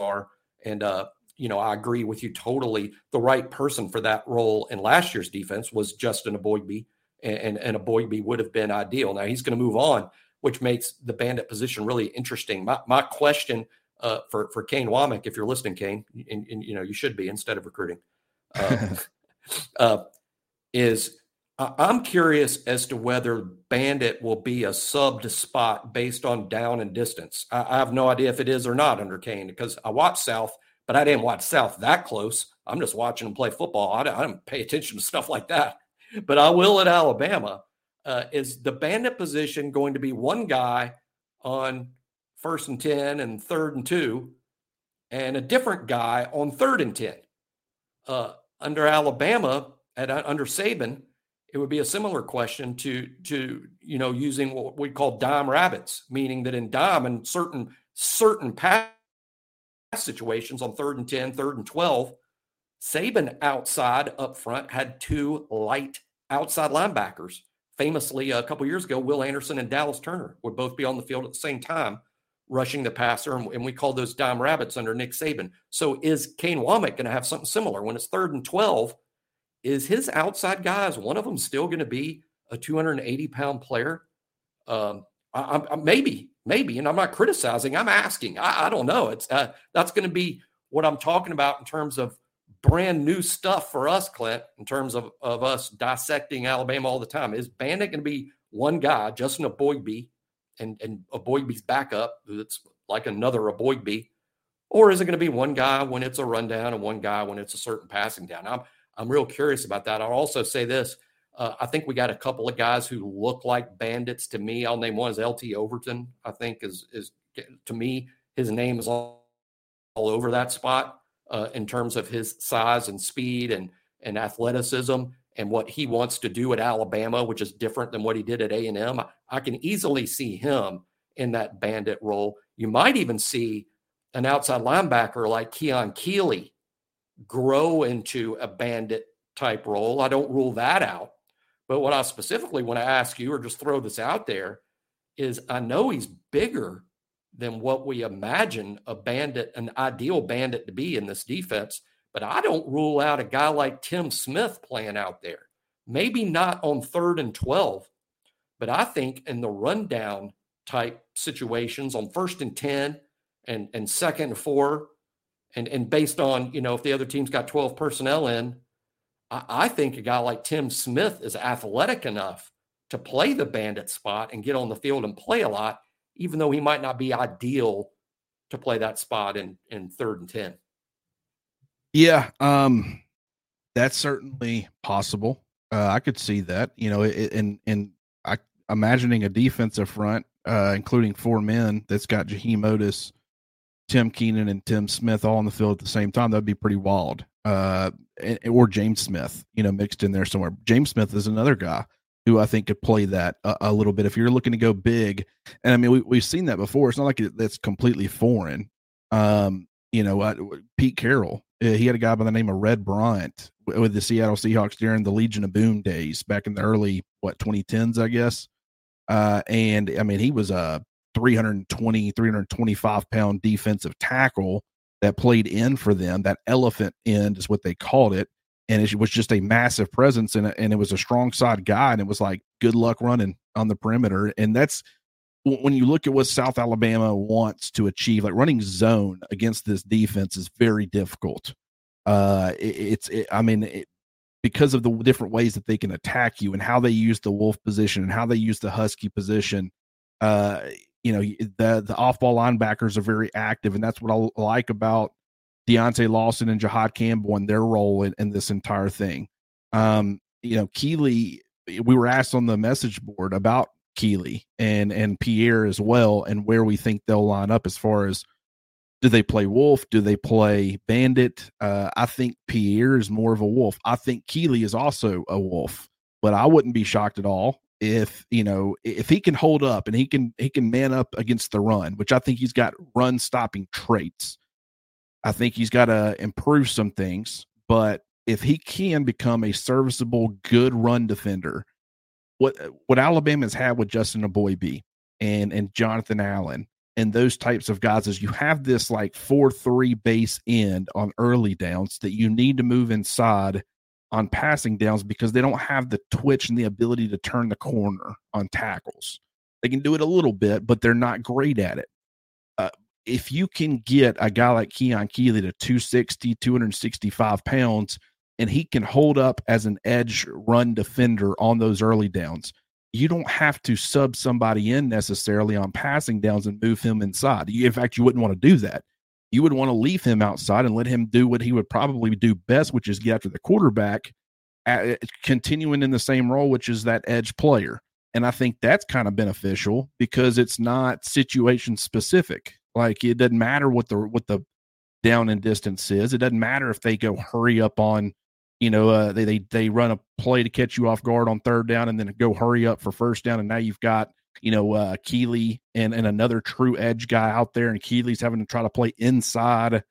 are, and uh, you know, I agree with you totally. The right person for that role in last year's defense was Justin Eboigbe, and, and Eboigbe would have been ideal. Now he's going to move on, which makes the bandit position really interesting. My, my question uh, for for Kane Wommack, if you're listening, Kane, and, and, you know you should be instead of recruiting, uh, uh, is I'm curious as to whether Bandit will be a subbed spot based on down and distance. I, I have no idea if it is or not under Kane because I watched South but I didn't watch South that close. I'm just watching them play football. I don't, I don't pay attention to stuff like that. But I will at Alabama. Uh, is the bandit position going to be one guy on first and 10 and third and two, and a different guy on third and 10? Uh, under Alabama, at, uh, under Saban, it would be a similar question to to you know using what we call dime rabbits, meaning that in dime and certain certain pass situations on third and 10, third and 12, Saban outside up front had two light outside linebackers. Famously, a couple years ago, Will Anderson and Dallas Turner would both be on the field at the same time, rushing the passer, and, we call those dime rabbits under Nick Saban. So, is Kane Wommack going to have something similar when it's third and 12? Is his outside guys one of them still going to be a 280 pound player? Um, I, I, maybe, maybe, and I'm not criticizing. I'm asking. I, I don't know. It's uh, that's going to be what I'm talking about in terms of brand new stuff for us, Clint. In terms of of us dissecting Alabama all the time, is Bandit going to be one guy, Justin Eboigbe, and and Eboigbe's backup, that's like another Eboigbe, or is it going to be one guy when it's a rundown and one guy when it's a certain passing down? I'm I'm real curious about that. I'll also say this. Uh, I think we got a couple of guys who look like bandits to me. I'll name one is LT Overton. I think is is to me his name is all, all over that spot uh, in terms of his size and speed and and athleticism and what he wants to do at Alabama, which is different than what he did at A and M. I can easily see him in that bandit role. You might even see an outside linebacker like Keon Keeley grow into a bandit type role. I don't rule that out. But what I specifically want to ask you, or just throw this out there, is I know he's bigger than what we imagine a bandit, an ideal bandit to be in this defense. But I don't rule out a guy like Tim Smith playing out there. Maybe not on third and 12, but I think in the rundown type situations on first and 10 and, and second and four, and, and based on, you know, if the other team's got 12 personnel in, I, I think a guy like Tim Smith is athletic enough to play the bandit spot and get on the field and play a lot, even though he might not be ideal to play that spot in in third and ten. Yeah, um, that's certainly possible. Uh, I could see that. You know, and and I imagining a defensive front, uh, including four men that's got Jaheim Oatis, Tim Keenan, and Tim Smith all on the field at the same time. That'd be pretty wild uh, or James Smith, you know, mixed in there somewhere. James Smith is another guy who I think could play that a, a little bit if you're looking to go big. And I mean, we, we've seen that before. It's not like it, that's completely foreign. Um, you know, Pete Carroll, uh, he had a guy by the name of Red Bryant with the Seattle Seahawks during the Legion of Boom days back in the early, what, 2010s, I guess. Uh, and I mean, he was a 320, 325 pound defensive tackle that played in for them. That elephant end is what they called it. and it was just a massive presence and, and it was a strong side guy and it was like good luck running on the perimeter and that's when you look at what south alabama wants to achieve like running zone against this defense is very difficult uh it, it's it, i mean it, because of the different ways that they can attack you and how they use the wolf position and how they use the husky position uh you know the the off ball linebackers are very active and that's what i like about Deontae Lawson and Jihaad Campbell and their role in, in this entire thing. Um, you know, Keeley, we were asked on the message board about Keeley and and Pierre as well, and where we think they'll line up as far as do they play wolf? Do they play bandit? Uh, I think Pierre is more of a wolf. I think Keeley is also a wolf, but I wouldn't be shocked at all if you know if he can hold up and he can he can man up against the run, which I think he's got run stopping traits. I think he's got to improve some things, but if he can become a serviceable, good run defender, what what Alabama's had with Justin Eboigbe and and Jonathan Allen and those types of guys is you have this like four three base end on early downs that you need to move inside on passing downs because they don't have the twitch and the ability to turn the corner on tackles. They can do it a little bit, but they're not great at it. Uh, if you can get a guy like Keon Keeley to 260, 265 pounds, and he can hold up as an edge run defender on those early downs, you don't have to sub somebody in necessarily on passing downs and move him inside. in fact, you wouldn't want to do that. You would want to leave him outside and let him do what he would probably do best, which is get after the quarterback, at, continuing in the same role, which is that edge player. And I think that's kind of beneficial because it's not situation specific. Like it doesn't matter what the what the down and distance is. It doesn't matter if they go hurry up on, you know, uh, they they they run a play to catch you off guard on third down and then go hurry up for first down, and now you've got you know uh, Keeley and and another true edge guy out there, and Keeley's having to try to play inside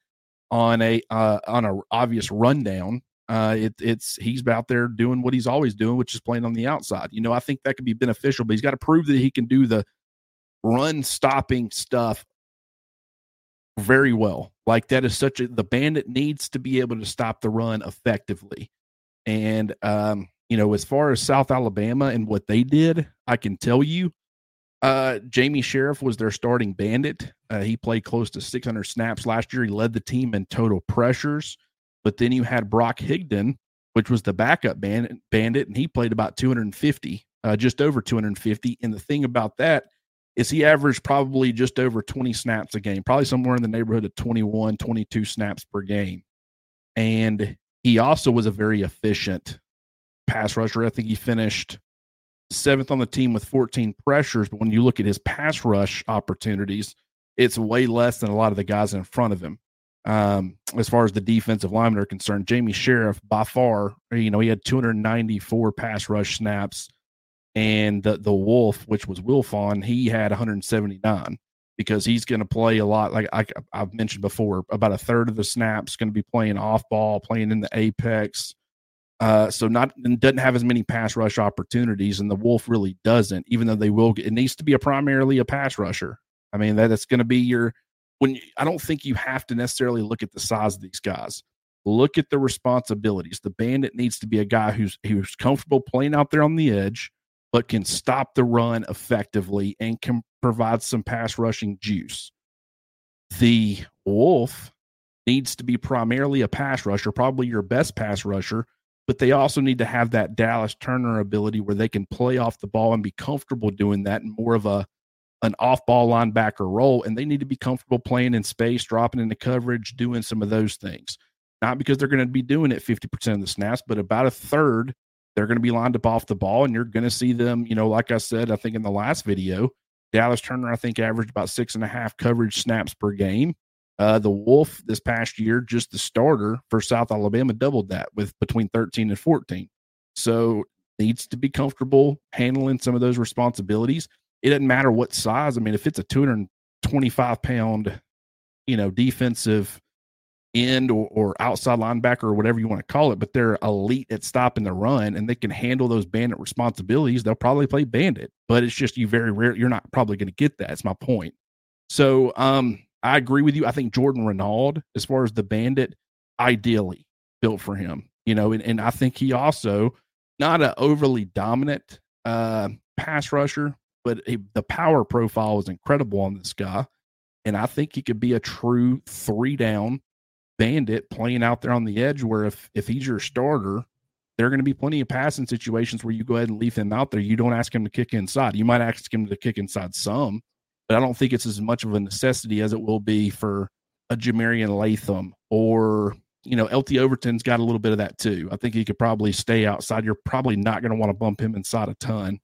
on a uh, on a obvious rundown. Uh, it, it's he's out there doing what he's always doing, which is playing on the outside. You know, I think that could be beneficial, but he's got to prove that he can do the run stopping stuff very well. Like that is such a the bandit needs to be able to stop the run effectively. And um, you know, as far as South Alabama and what they did, I can tell you, uh, Jamie Sheriff was their starting bandit. Uh, he played close to 600 snaps last year. He led the team in total pressures. But then you had Brock Higdon, which was the backup bandit, bandit and he played about 250, uh, just over 250. And the thing about that is he averaged probably just over 20 snaps a game, probably somewhere in the neighborhood of 21, 22 snaps per game. And he also was a very efficient pass rusher. I think he finished seventh on the team with 14 pressures. But when you look at his pass rush opportunities, it's way less than a lot of the guys in front of him. Um, as far as the defensive linemen are concerned, Jamie Sheriff by far, you know, he had 294 pass rush snaps and the the Wolf, which was Wilfon, he had 179 because he's going to play a lot. Like I, have mentioned before, about a third of the snaps going to be playing off ball, playing in the apex. Uh, so not doesn't have as many pass rush opportunities, and the Wolf really doesn't. Even though they will, it needs to be a primarily a pass rusher. I mean that it's going to be your when. You, I don't think you have to necessarily look at the size of these guys. Look at the responsibilities. The bandit needs to be a guy who's who's comfortable playing out there on the edge but can stop the run effectively and can provide some pass rushing juice. The Wolf needs to be primarily a pass rusher, probably your best pass rusher, but they also need to have that Dallas Turner ability where they can play off the ball and be comfortable doing that and more of a an off-ball linebacker role and they need to be comfortable playing in space, dropping into coverage, doing some of those things. Not because they're going to be doing it 50% of the snaps, but about a third they're going to be lined up off the ball, and you're going to see them. You know, like I said, I think in the last video, Dallas Turner, I think, averaged about six and a half coverage snaps per game. Uh, the Wolf this past year, just the starter for South Alabama, doubled that with between 13 and 14. So needs to be comfortable handling some of those responsibilities. It doesn't matter what size. I mean, if it's a 225 pound, you know, defensive end or, or outside linebacker or whatever you want to call it, but they're elite at stopping the run and they can handle those bandit responsibilities, they'll probably play bandit. But it's just you very rare. You're not probably going to get that. It's my point. So um, I agree with you. I think Jordan Renaud, as far as the bandit, ideally built for him. You know, and, and I think he also not an overly dominant uh, pass rusher, but he, the power profile is incredible on this guy. And I think he could be a true three down bandit playing out there on the edge where if if he's your starter, there are going to be plenty of passing situations where you go ahead and leave him out there. You don't ask him to kick inside. You might ask him to kick inside some, but I don't think it's as much of a necessity as it will be for a Jah-Marien Latham or you know, LT Overton's got a little bit of that too. I think he could probably stay outside. You're probably not going to want to bump him inside a ton.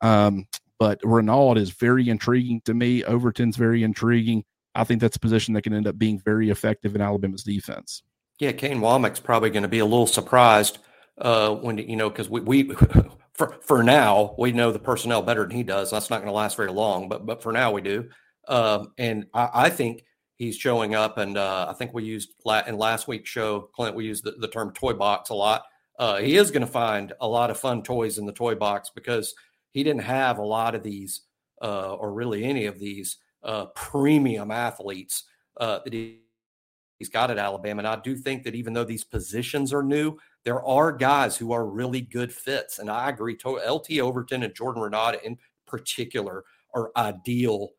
Um, but Renaud is very intriguing to me. Overton's very intriguing. I think that's a position that can end up being very effective in Alabama's defense. Yeah, Kane Wommack's probably going to be a little surprised uh, when you know because we we for for now we know the personnel better than he does. That's not going to last very long, but but for now we do. Um, and I, I think he's showing up. And uh, I think we used in last week's show, Clint, we used the, the term toy box a lot. Uh, he is going to find a lot of fun toys in the toy box because he didn't have a lot of these, uh, or really any of these uh, premium athletes uh, that he, he's got at Alabama. And I do think that even though these positions are new, there are guys who are really good fits. And I agree, LT Overton and Jordan Renaud in particular are ideal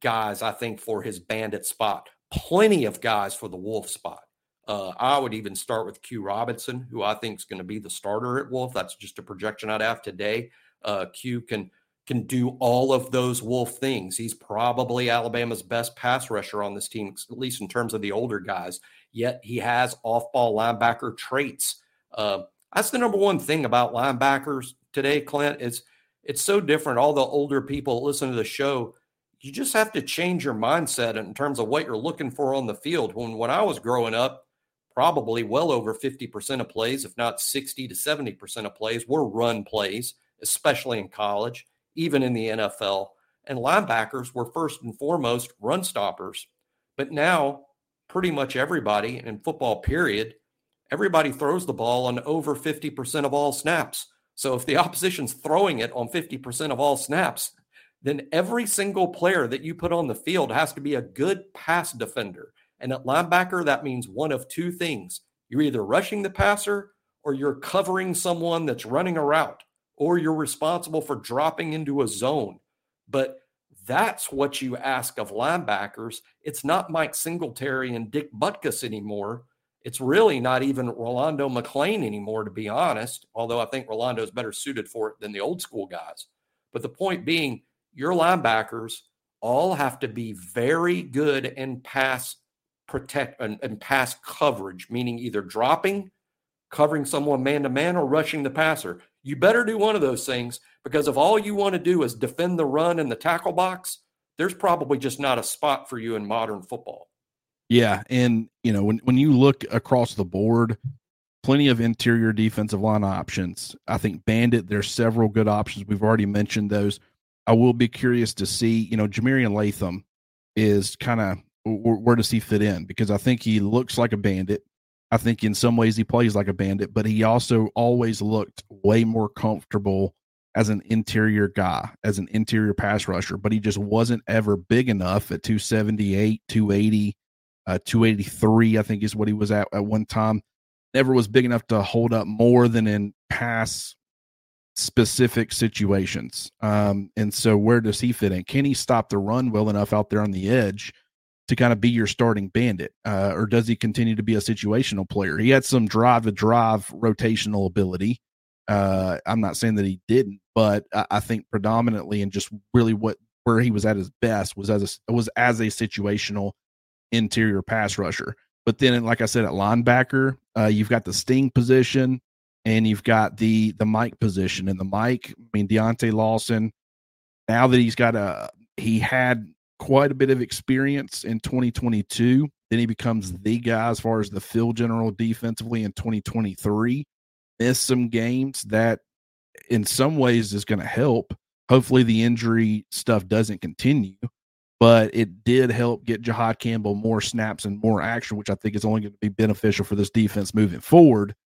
guys, I think, for his bandit spot. Plenty of guys for the wolf spot. Uh, I would even start with Q Robinson, who I think is going to be the starter at Wolf. That's just a projection I'd have today. Uh, Q can can do all of those Wolf things. He's probably Alabama's best pass rusher on this team, at least in terms of the older guys. Yet he has off ball linebacker traits. Uh, that's the number one thing about linebackers today, Clint. It's it's so different. All the older people listen to the show you just have to change your mindset in terms of what you're looking for on the field. When when I was growing up, probably well over 50% of plays, if not 60 to 70% of plays, were run plays, especially in college, even in the NFL. And linebackers were first and foremost run stoppers. But now, pretty much everybody in football, period, everybody throws the ball on over 50% of all snaps. So if the opposition's throwing it on 50% of all snaps, then every single player that you put on the field has to be a good pass defender. And at linebacker, that means one of two things you're either rushing the passer or you're covering someone that's running a route, or you're responsible for dropping into a zone. But that's what you ask of linebackers. It's not Mike Singletary and Dick Butkus anymore. It's really not even Rolando McClain anymore, to be honest, although I think Rolando is better suited for it than the old school guys. But the point being, your linebackers all have to be very good in pass protect and, and pass coverage, meaning either dropping, covering someone man to man, or rushing the passer. You better do one of those things because if all you want to do is defend the run in the tackle box, there's probably just not a spot for you in modern football. Yeah, and you know when when you look across the board, plenty of interior defensive line options. I think Bandit, there's several good options. We've already mentioned those. I will be curious to see, you know, Jah-Marien Latham is kind of where, where does he fit in? Because I think he looks like a bandit. I think in some ways he plays like a bandit, but he also always looked way more comfortable as an interior guy, as an interior pass rusher, but he just wasn't ever big enough at 278, 280, uh, 283, I think is what he was at at one time. Never was big enough to hold up more than in pass specific situations. Um, and so where does he fit in? Can he stop the run well enough out there on the edge to kind of be your starting bandit? Uh, or does he continue to be a situational player? He had some drive to drive rotational ability. Uh, I'm not saying that he didn't, but I, I, think predominantly and just really what where he was at his best was as a, was as a situational interior pass rusher. But then, like I said, at linebacker, uh, you've got the sting position and you've got the the Mike position and the Mike. I mean Deontae Lawson. Now that he's got a he had quite a bit of experience in 2022. Then he becomes the guy as far as the field general defensively in 2023. Missed some games that in some ways is going to help. Hopefully the injury stuff doesn't continue, but it did help get Jihaad Campbell more snaps and more action, which I think is only going to be beneficial for this defense moving forward.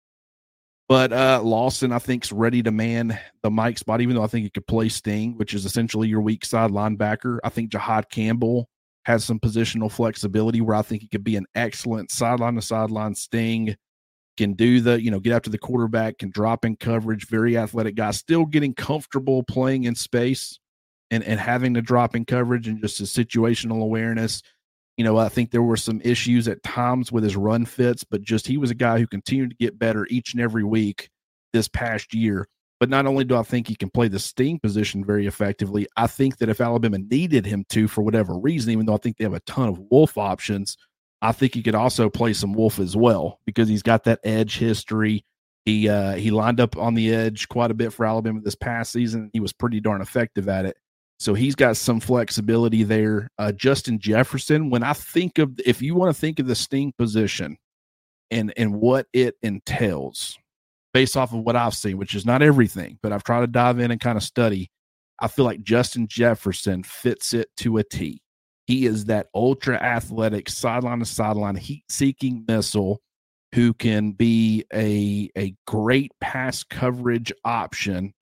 But uh, Lawson, I think, is ready to man the Mike spot, even though I think he could play Sting, which is essentially your weak side linebacker. I think Jihaad Campbell has some positional flexibility where I think he could be an excellent sideline to sideline Sting can do the, you know, get after the quarterback, can drop in coverage, very athletic guy, still getting comfortable playing in space and, and having to drop in coverage and just a situational awareness. You know, I think there were some issues at times with his run fits, but just he was a guy who continued to get better each and every week this past year. But not only do I think he can play the sting position very effectively, I think that if Alabama needed him to for whatever reason, even though I think they have a ton of wolf options, I think he could also play some wolf as well because he's got that edge history. He uh, he lined up on the edge quite a bit for Alabama this past season. He was pretty darn effective at it. So he's got some flexibility there. Uh, Justin Jefferson, when I think of if you want to think of the sting position and and what it entails, based off of what I've seen, which is not everything, but I've tried to dive in and kind of study. I feel like Justin Jefferson fits it to a T. He is that ultra athletic, sideline to sideline, heat seeking missile who can be a, a great pass coverage option,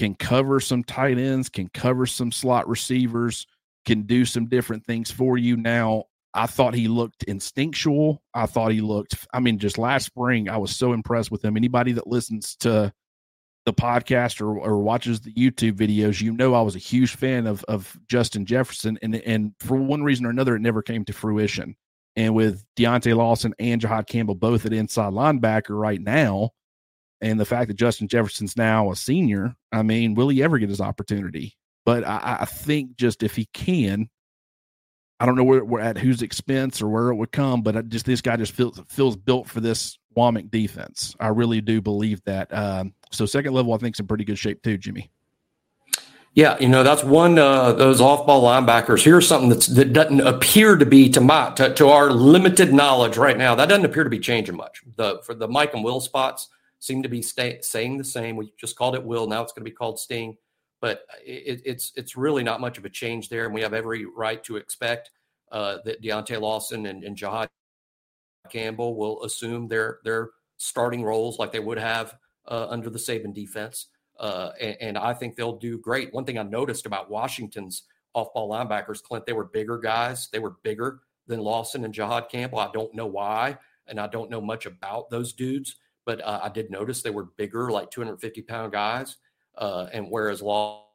can cover some tight ends, can cover some slot receivers, can do some different things for you. Now, I thought he looked instinctual. I thought he looked, I mean, just last spring, I was so impressed with him. Anybody that listens to the podcast or, or watches the YouTube videos, you know I was a huge fan of of Justin Jefferson, and and for one reason or another, it never came to fruition. And with Deontae Lawson and Jihaad Campbell both at inside linebacker right now, and the fact that Justin Jefferson's now a senior, I mean, will he ever get his opportunity? But I, I think just if he can, I don't know where we're at whose expense or where it would come, but I just this guy just feels feels built for this Wommack defense. I really do believe that. Um, so second level, I think, is in pretty good shape too, Jimmy. Yeah, you know that's one uh, those off-ball linebackers. Here's something that's that doesn't appear to be to my to, to, our limited knowledge right now. That doesn't appear to be changing much. The for the Mike and Will spots seem to be stay, saying the same. We just called it Will. Now it's going to be called Sting. But it, it's it's really not much of a change there, and we have every right to expect uh, that Deontae Lawson and, and Jihaad Campbell will assume their their starting roles like they would have uh, under the Saban defense. Uh, and, and, I think they'll do great. One thing I noticed about Washington's off ball linebackers, Clint, they were bigger guys. They were bigger than Lawson and Jihaad Campbell. I don't know why, and I don't know much about those dudes, but uh, I did notice they were bigger, like 250 pound guys. Uh, and whereas Lawson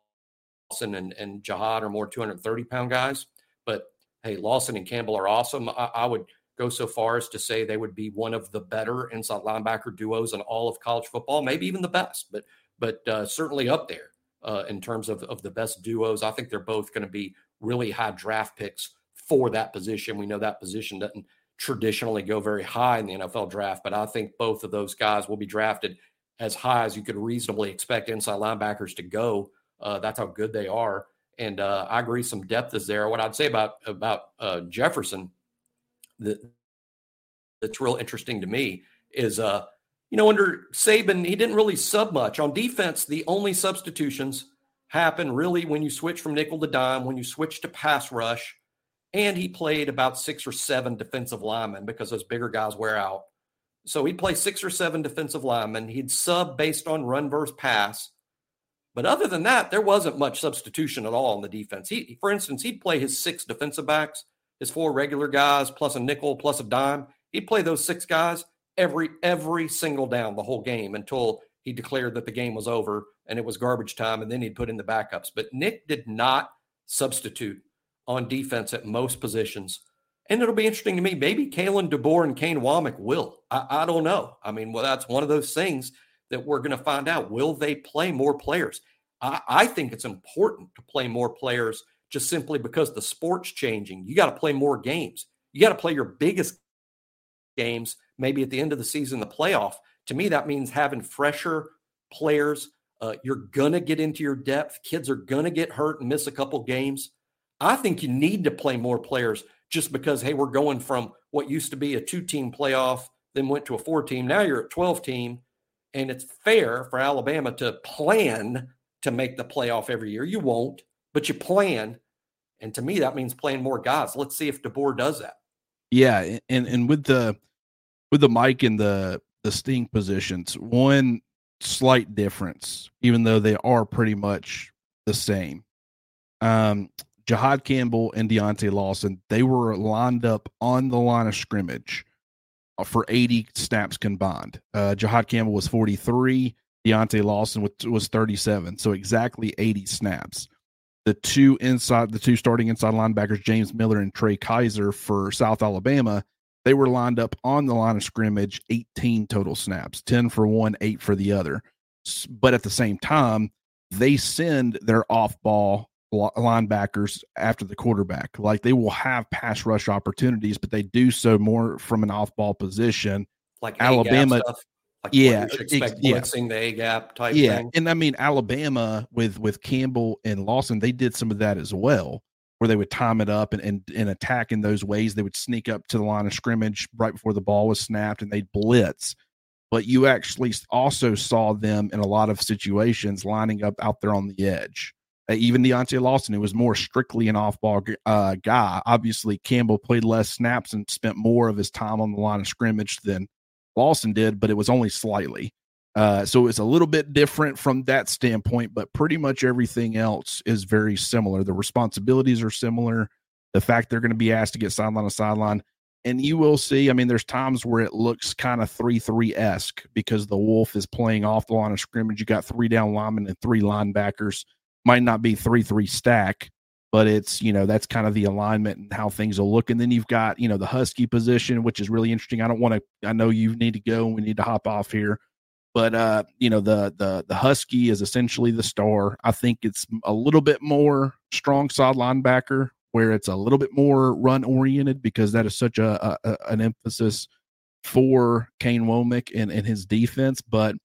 and, and Jihaad are more 230 pound guys. But hey, Lawson and Campbell are awesome. I, I would go so far as to say they would be one of the better inside linebacker duos in all of college football, maybe even the best, but but uh, certainly up there uh, in terms of, of the best duos. I think they're both going to be really high draft picks for that position. We know that position doesn't traditionally go very high in the NFL draft, but I think both of those guys will be drafted as high as you could reasonably expect inside linebackers to go. Uh, that's how good they are. And uh, I agree, some depth is there. What I'd say about about uh, Jefferson that that's real interesting to me is uh you know under Saban he didn't really sub much on defense the only substitutions happen really when you switch from nickel to dime when you switch to pass rush and he played about six or seven defensive linemen because those bigger guys wear out so he'd play six or seven defensive linemen he'd sub based on run versus pass but other than that there wasn't much substitution at all on the defense he for instance he'd play his six defensive backs his four regular guys plus a nickel plus a dime. He'd play those six guys every every single down the whole game until he declared that the game was over and it was garbage time, and then he'd put in the backups. But Nick did not substitute on defense at most positions. And it'll be interesting to me. Maybe Kalen DeBoer and Kane Wommack will. I, I don't know. I mean, well, that's one of those things that we're going to find out. Will they play more players? I, I think it's important to play more players just simply because the sport's changing. You got to play more games. You got to play your biggest games, maybe at the end of the season, the playoff. To me, that means having fresher players. Uh, you're going to get into your depth. Kids are going to get hurt and miss a couple games. I think you need to play more players just because, hey, we're going from what used to be a two team playoff, then went to a four team. Now you're at 12 team. And it's fair for Alabama to plan to make the playoff every year. You won't, but you plan. And to me, that means playing more guys. Let's see if DeBoer does that. Yeah, and and with the with the Mike and the the Sting positions, one slight difference, even though they are pretty much the same. Um, Jihaad Campbell and Deontae Lawson, they were lined up on the line of scrimmage for 80 snaps combined. Uh, Jihaad Campbell was 43. Deontae Lawson was, was 37. So exactly 80 snaps. The two inside, the two starting inside linebackers, James Miller and Trey Kaiser for South Alabama, they were lined up on the line of scrimmage, 18 total snaps, 10 for one, eight for the other. But at the same time, they send their off ball linebackers after the quarterback. Like they will have pass rush opportunities, but they do so more from an off ball position. Like Alabama, like yeah, expect yeah. blitzing the A gap type. Yeah, thing. and I mean Alabama with with Campbell and Lawson, they did some of that as well, where they would time it up and and, and attack in those ways. They would sneak up to the line of scrimmage right before the ball was snapped, and they'd blitz. But you actually also saw them in a lot of situations lining up out there on the edge uh, even Deontae Lawson, who was more strictly an off ball uh, guy. Obviously, Campbell played less snaps and spent more of his time on the line of scrimmage than Lawson did, but it was only slightly. Uh, so it's a little bit different from that standpoint, but pretty much everything else is very similar. The responsibilities are similar. The fact they're going to be asked to get sideline to sideline. And you will see, I mean, there's times where it looks kind of 3 3 esque because the Wolf is playing off the line of scrimmage. You got three down linemen and three linebackers might not be three three stack, but it's you know that's kind of the alignment and how things will look. And then you've got you know the Husky position, which is really interesting. I don't want to. I know you need to go and we need to hop off here, but uh, you know the the the Husky is essentially the star. I think it's a little bit more strong side linebacker where it's a little bit more run oriented because that is such a, a an emphasis for Kane Wommack and, and his defense. But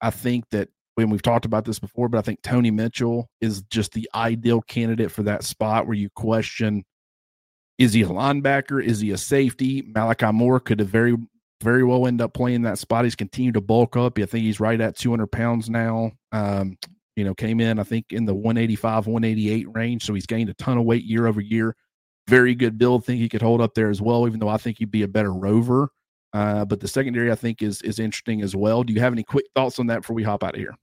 I think that when we've talked about this before, but I think Tony Mitchell is just the ideal candidate for that spot where you question is he a linebacker? Is he a safety? Malachi Moore could very, very well end up playing that spot. He's continued to bulk up. I think he's right at 200 pounds now. Um, you know, came in, I think, in the 185, 188 range. So he's gained a ton of weight year over year. Very good build. Think he could hold up there as well, even though I think he'd be a better rover. Uh, but the secondary, I think, is is interesting as well. Do you have any quick thoughts on that before we hop out of here?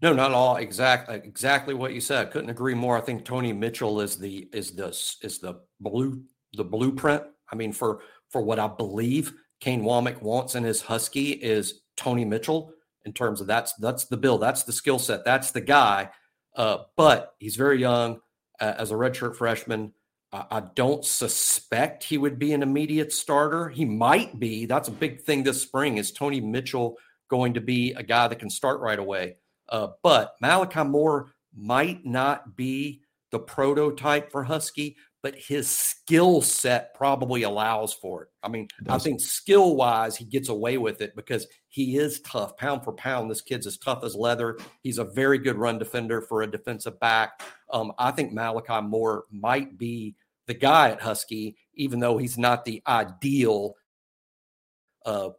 No, not all. Exactly, exactly what you said. Couldn't agree more. I think Tony Mitchell is the is the is the blue the blueprint. I mean, for for what I believe Kane Wommack wants in his Husky is Tony Mitchell in terms of that's that's the bill, that's the skill set, that's the guy. Uh, but he's very young uh, as a redshirt freshman. I, I don't suspect he would be an immediate starter. He might be. That's a big thing this spring. Is Tony Mitchell going to be a guy that can start right away? Uh, but Malachi Moore might not be the prototype for Husky, but his skill set probably allows for it. I mean, I think skill wise, he gets away with it because he is tough, pound for pound. This kid's as tough as leather. He's a very good run defender for a defensive back. Um, I think Malachi Moore might be the guy at Husky, even though he's not the ideal uh,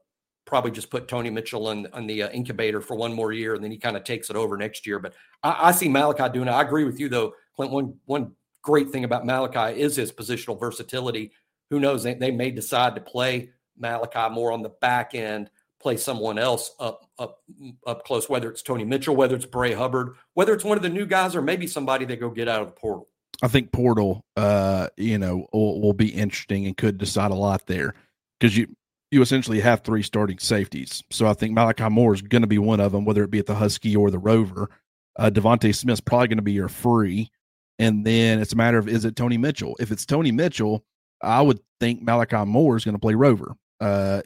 probably just put Tony Mitchell in, the uh, incubator for one more year, and then he kind of takes it over next year. But I, I, see Malachi doing it. I agree with you though, Clint. One one great thing about Malachi is his positional versatility. Who knows? They, they may decide to play Malachi more on the back end, play someone else up up up close, whether it's Tony Mitchell, whether it's Bray Hubbard, whether it's one of the new guys, or maybe somebody they go get out of the portal. I think portal, uh, you know, will, will be interesting and could decide a lot there because you you essentially have three starting safeties. So I think Malachi Moore is going to be one of them, whether it be at the Husky or the Rover. Uh, DeVonta Smith's probably going to be your free. And then it's a matter of is it Tony Mitchell? If it's Tony Mitchell, I would think Malachi Moore is going to play Rover. Uh,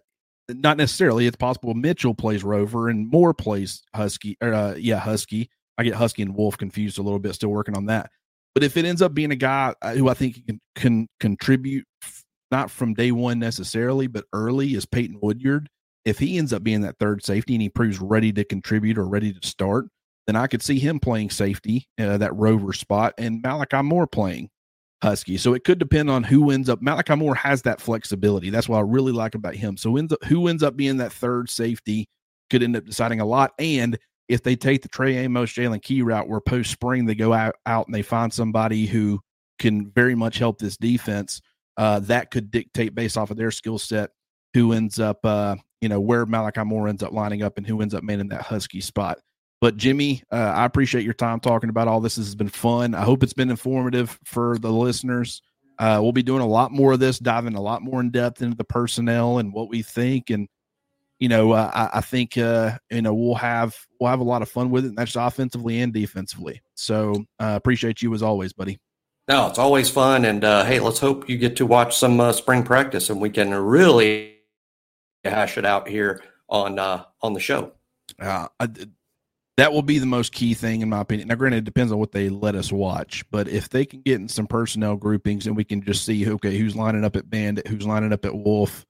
not necessarily. It's possible Mitchell plays Rover and Moore plays Husky. Or, uh, yeah, Husky. I get Husky and Wolf confused a little bit. Still working on that. But if it ends up being a guy uh, who I think can, can contribute not from day one necessarily, but early is Peyton Woodyard. If he ends up being that third safety and he proves ready to contribute or ready to start, then I could see him playing safety, uh, that rover spot, and Malachi Moore playing Husky. So it could depend on who ends up. Malachi Moore has that flexibility. That's what I really like about him. So ends up, who ends up being that third safety could end up deciding a lot. And if they take the Trey Amos, Jaylen Key route, where post spring they go out, out and they find somebody who can very much help this defense – uh, that could dictate based off of their skill set who ends up, uh, you know, where Malachi Moore ends up lining up and who ends up manning that Husky spot. But Jimmy, uh, I appreciate your time talking about all this. This has been fun. I hope it's been informative for the listeners. Uh, we'll be doing a lot more of this, diving a lot more in depth into the personnel and what we think. And, you know, uh, I, I, think, uh, you know, we'll have, we'll have a lot of fun with it. And that's offensively and defensively. So uh, appreciate you as always, buddy. No, it's always fun. And uh, hey, let's hope you get to watch some uh, spring practice and we can really hash it out here on uh, on the show. Uh, I, that will be the most key thing in my opinion. Now, granted, it depends on what they let us watch, but if they can get in some personnel groupings and we can just see, okay, who's lining up at Bandit, who's lining up at Wolf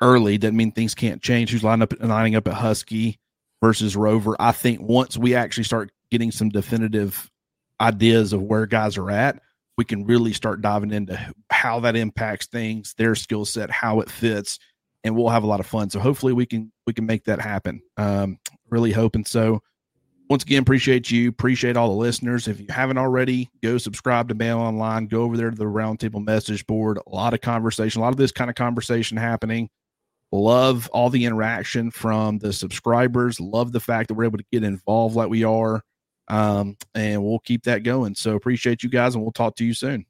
early, doesn't mean things can't change. Who's lining up lining up at Husky versus Rover? I think once we actually start getting some definitive ideas of where guys are at, we can really start diving into how that impacts things, their skill set, how it fits, and we'll have a lot of fun. So hopefully we can we can make that happen. Um, really hoping so. Once again, appreciate you. Appreciate all the listeners. If you haven't already, go subscribe to Bama Online. Go over there to the Roundtable message board. A lot of conversation, a lot of this kind of conversation happening. Love all the interaction from the subscribers. Love the fact that we're able to get involved like we are. Um, and we'll keep that going. So appreciate you guys, and we'll talk to you soon.